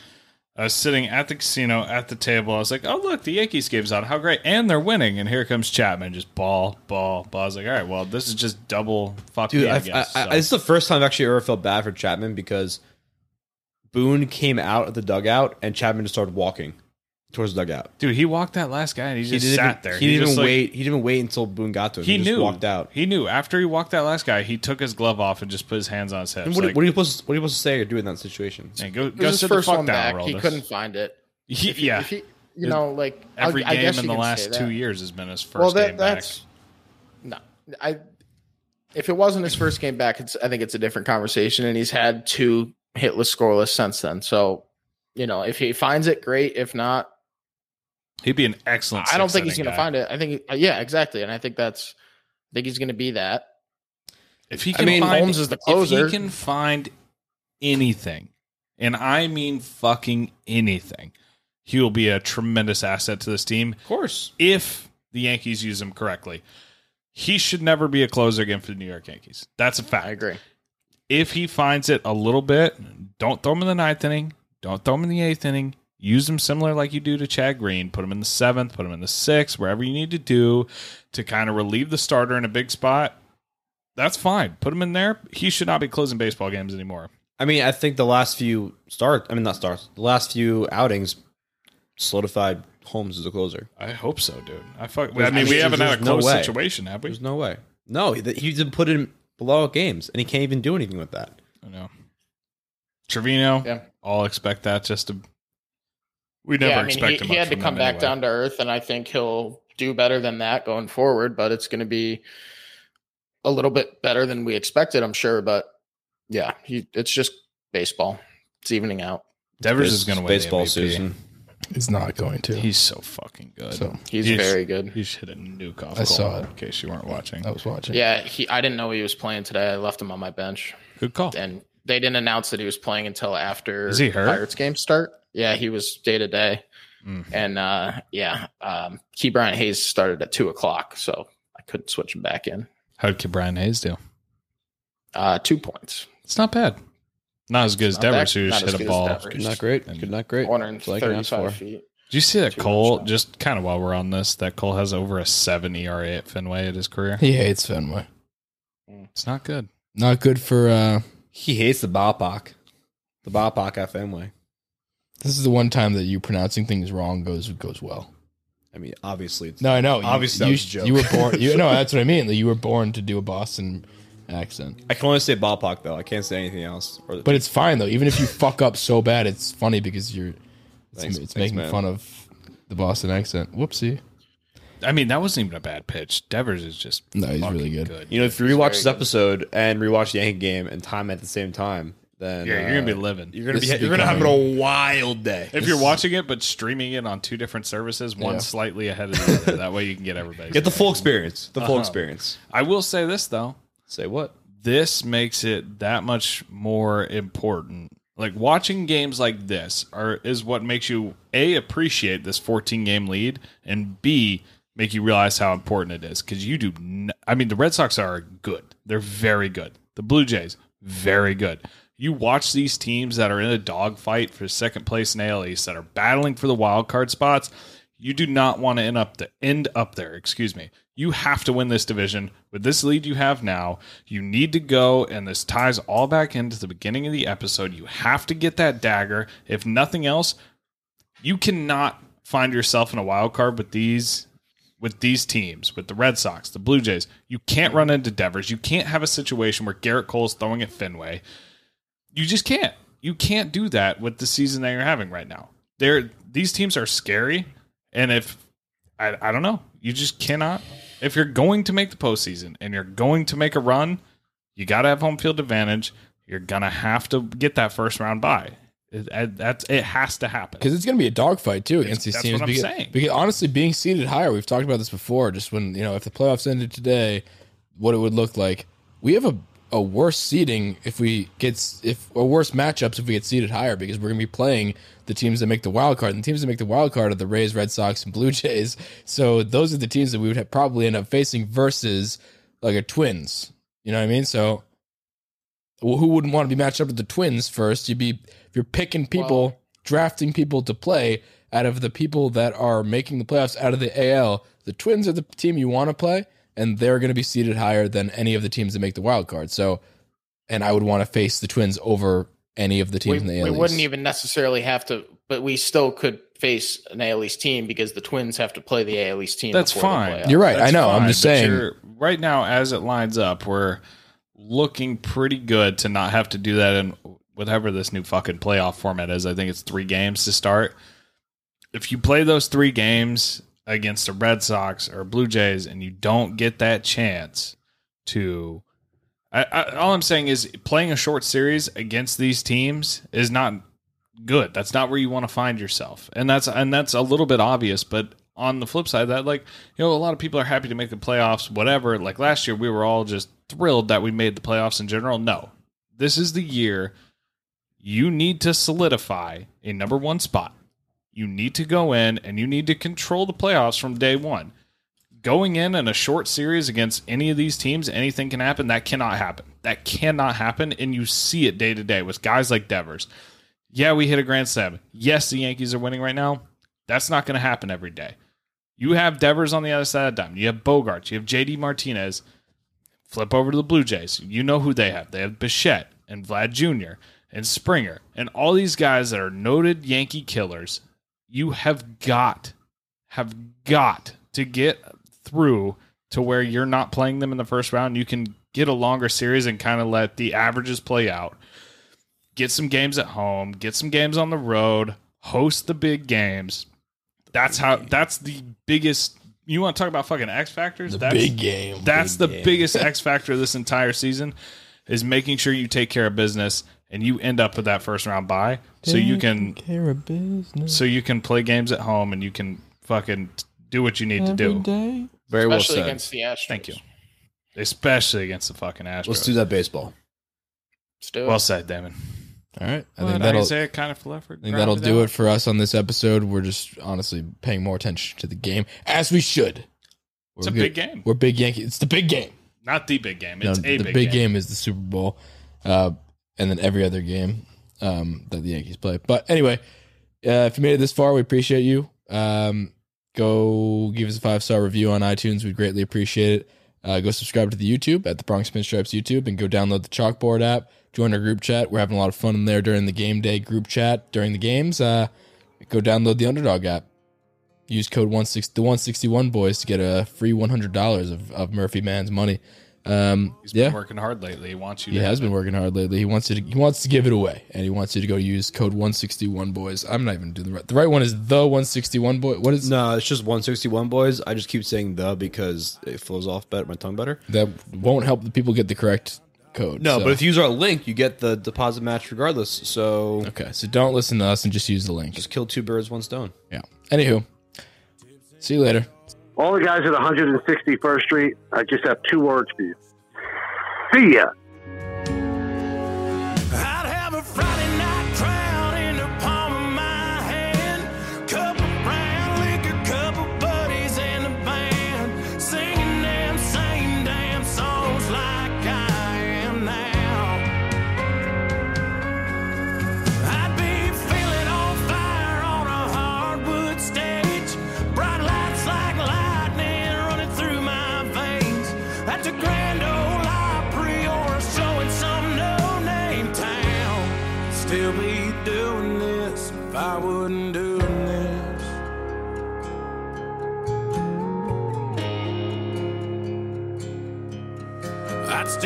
E: I was sitting at the casino at the table. I was like, "Oh, look, the Yankees game's on. How great!" And they're winning. And here comes Chapman, just ball, ball, ball. I was like, "All right, well, this is just double fuck
D: Dude,
E: me, I,
D: I,
E: guess."
D: I,
E: So-
D: I, this is the first time I've actually ever felt bad for Chapman because Boone came out of the dugout and Chapman just started walking towards the dugout.
E: Dude, he walked that last guy and he just
D: didn't
E: sat
D: even,
E: there.
D: He, didn't even
E: like-
D: wait. He didn't wait until Boone got to him.
E: He,
D: He, just
E: knew.
D: walked out.
E: He knew after he walked that last guy, he took his glove off and just put his hands on his hips.
D: And what,
E: like,
D: what are you supposed? To, what are you supposed to say or do in that situation?
E: man, go, go
F: was his
E: the
F: first
E: fuck
F: one
E: down,
F: back. He couldn't find it. <laughs>
E: He-
F: If he-
E: yeah,
F: if he- you know, like
E: every
F: I
E: game
F: guess
E: in the last two years has been his first
F: well, that,
E: game back.
F: no. I if it wasn't his first game back, it's I think it's a different conversation. And he's had two hitless, scoreless since then. So you know, if he finds it, great. If not,
E: He'd be an excellent.
F: I don't think he's going to find it. I think, uh, yeah, exactly. And I think that's, I think he's going to be that.
E: If he can I
F: mean,
E: find,
F: Holmes is the closer.
E: If he can find anything, and I mean fucking anything, he will be a tremendous asset to this team.
D: Of course.
E: if the Yankees use him correctly. He should never be a closer again for the New York Yankees. That's a fact.
F: I agree.
E: If he finds it a little bit, don't throw him in the ninth inning. Don't throw him in the eighth inning. Use them similar like you do to Chad Green. Put them in the seventh, put them in the sixth, wherever you need to do to kind of relieve the starter in a big spot. That's fine. Put him in there. He should not be closing baseball games anymore.
D: I mean, I think the last few start. I mean, not starts. The last few outings solidified Holmes as a closer.
E: I hope so, dude. I fuck. I
D: There's-
E: mean, we haven't had a
D: there's no
E: close
D: way.
E: situation, have we?
D: There's no way. No, he- he's been put in below games, and he can't even do anything with that.
E: I know. Trevino,
F: Yeah.
E: I'll expect that just to. We never
F: yeah, I mean,
E: expect
F: he, he had to come back
E: anyway.
F: down to earth, and I think he'll do better than that going forward. But it's going to be a little bit better than we expected, I'm sure. But yeah, he, it's just baseball. It's evening out.
E: Devers
D: Base-
E: is going to win
D: baseball
E: the MVP.
D: season.
C: He's not going to.
E: He's so fucking good.
C: So,
F: He's
E: He's-
F: very good.
E: He should hit a nuke off.
C: I saw it.
E: In case you weren't watching,
C: I was watching.
F: Yeah, he. I didn't know he was playing today. I left him on my bench,
E: good call.
F: and they didn't announce that he was playing until after
E: Is he hurt?
F: Pirates game start. Yeah, he was day to day,
E: Mm.
F: and uh, yeah, um, Ke'Bryan Hayes started at two o'clock, so I couldn't switch him back in.
E: How did Ke'Bryan Hayes do?
F: Uh, two points.
E: It's not bad. Not as good as
F: Not
E: Devers,
F: that-
E: who just hit a ball.
D: Good, not great. Good, not great.
F: One hundred
D: That's all I can ask
F: thirty-five
D: for.
F: feet.
E: Did you see that
F: Too
E: Cole?
F: much.
E: Just kind of while we're on this, that Cole has over a seven ERA at Fenway at his career.
C: He hates Fenway.
E: It's not good.
C: Not good for. uh
D: He hates the ballpark. The ballpark at Fenway.
C: This is the one time that you pronouncing things wrong goes goes well.
D: I mean, obviously, it's
C: No, I know. You-
D: Obviously, that
C: you,
D: was a joke.
C: You were born. You <laughs> no, that's what I mean. Like, you were born to do a Boston accent.
D: I can only say ballpark though. I can't say anything else. Or
C: But it's fine though. Even if you fuck up so bad, it's funny because you're. It's,
D: Thanks-
C: it's
D: thanks,
C: making
D: man.
C: fun of the Boston accent. Whoopsie.
E: I mean, that wasn't even a bad pitch. Devers is just
C: No, he's
E: fucking
C: really good.
D: you know, if you rewatch this episode and rewatch the Yankee game and time at the same time, then
E: Yeah, you're gonna be
D: uh,
E: living.
D: You're gonna be
C: is
D: you're gonna have a wild day.
E: If you're watching it but streaming it on two different services, one
C: Yeah.
E: slightly ahead of the other, that way you can get everybody.
D: Get the full experience. The full
E: Uh-huh.
D: experience.
E: I will say this though,
D: Say what?
E: this makes it that much more important. Like watching games like this are is what makes you a appreciate this 14 game lead and b make you realize how important it is because you do. N- I mean, the Red Sox are good; they're very good. The Blue Jays, very good. You watch these teams that are in a dogfight for second place in AL East that are battling for the wild card spots. You do not want to end up the end up there. Excuse me. You have to win this division with this lead you have now. You need to go, and this ties all back into the beginning of the episode. You have to get that dagger. If nothing else, you cannot find yourself in a wild card with these with these teams, with the Red Sox, the Blue Jays. You can't run into Devers. You can't have a situation where Gerrit Cole's throwing at Fenway. You just can't. You can't do that with the season that you're having right now. They're these teams are scary, and if I, I don't know, you just cannot. If you're going to make the postseason and you're going to make a run, you got to have home field advantage. You're gonna have to get that first round bye. It, that's it has to happen.
C: because it's going to be a dogfight too against these
E: that's
C: teams.
E: what I'm
C: because,
E: saying.
C: because honestly, being seated higher, we've talked about this before. Just when you know, if the playoffs ended today, what it would look like. We have a a worse seeding if we get if a worse matchups if we get seated higher because we're going to be playing the teams that make the wild card. And the teams that make the wild card are the Rays, Red Sox, and Blue <laughs> Jays. So those are the teams that we would have probably end up facing versus like a Twins. You know what I mean? So well, who wouldn't want to be matched up with the Twins first? You'd be if you're picking people,
F: Well-
C: drafting people to play out of the people that are making the playoffs out of the AL. The Twins are the team you want to play, and they're going to be seated higher than any of the teams that make the wild card. So, and I would want to face the Twins over any of the teams
F: We,
C: in the AL.
F: we wouldn't even necessarily have to, but we still could face an AL East team because the Twins have to play the AL East team.
E: That's fine.
C: You're right.
E: That's
C: I know. I'm just saying.
E: Right now, as it lines up, we're looking pretty good to not have to do that in whatever this new fucking playoff format is. I think it's three games to start. If you play those three games against the Red Sox or Blue Jays and you don't get that chance to. I, I, all I'm saying is playing a short series against these teams is not good. That's not where you want to find yourself, and that's and that's a little bit obvious. But on the flip side, that like you know, a lot of people are happy to make the playoffs. Whatever. Like last year, we were all just thrilled that we made the playoffs in general. No, this is the year you need to solidify a number one spot. You need to go in and you need to control the playoffs from day one. Going in in a short series against any of these teams, anything can happen. That cannot happen. That cannot happen. And you see it day to day with guys like Devers. Yeah, we hit a grand slam. Yes, the Yankees are winning right now. That's not going to happen every day. You have Devers on the other side of the diamond. You have Bogaerts. You have JD Martinez. Flip over to the Blue Jays. You know who they have. They have Bichette and Vlad Jr. and Springer and all these guys that are noted Yankee killers. You have got, have got to get through to where you're not playing them in the first round. You can get a longer series and kind of let the averages play out. Get some games at home, get some games on the road, host the big games. That's how. That's the biggest. You want to talk about fucking X factors?
C: The
E: that's,
C: big game.
E: That's the biggest X <laughs> factor of this entire season is making sure you take care of business and you end up with that first round buy, so you can
C: care of business
E: so you can play games at home and you can fucking do what you need to do.
C: day.
D: Very well
F: especially
D: said.
F: against the Astros.
E: Thank you. Especially against the fucking Astros.
D: Let's do that baseball.
F: Let's do it.
E: Well said, Damin.
C: All right. I think that'll.
E: Isiah Kiner-Falefa.
C: I think that'll do it for us on this episode. We're just honestly paying more attention to the game as we should.
E: It's
C: We're
E: a
C: good-
E: big game.
C: We're big Yankees. It's the big game.
E: Not the big game.
C: No,
E: It's a
C: the
E: big,
C: big
E: game.
C: game. is the Super Bowl, uh, and then every other game um, that the Yankees play. But anyway, uh, if you made it this far, we appreciate you. Um, go give us a five star review on iTunes. We'd greatly appreciate it. Uh, go subscribe to the YouTube at the Bronx Pinstripes YouTube, and go download the Chalkboard app. Join our group chat. We're having a lot of fun in there during the game day group chat during the games. Uh, go download the Underdog app. Use code one six the one sixty one boys to get a free one hundred dollars of, of Murphy Man's money. Um,
E: He's
C: yeah,
E: been working hard lately. He wants you.
C: he
E: to
C: has been
E: it.
C: working hard lately. He wants you to, he wants to give it away, and he wants you to go use code one sixty one boys. I'm not even doing the right. The right one is the one sixty one boy. What is
D: No, it's just 161 boys. I just keep saying the because it flows off better, my tongue better.
C: that? Won't help the people get the correct code.
D: No,
C: so-
D: but if you use our link, you get the deposit match regardless. So
C: okay, so don't listen to us and just use the link.
D: just kill two birds, one stone.
C: Yeah. Anywho, see you later.
G: All the guys at 161st Street, I just have two words for you. See ya.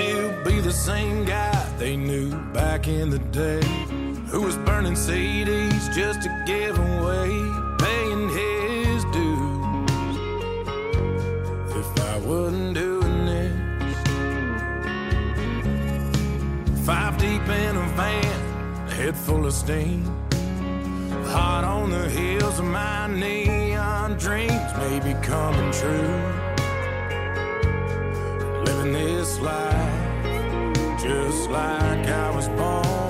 H: Still be the same guy they knew back in the day who was burning CDs just to give away, paying his dues. If I wasn't doing this, five deep in a van, head full of steam, hot on the heels of my neon dreams, maybe coming true living this life just like I was born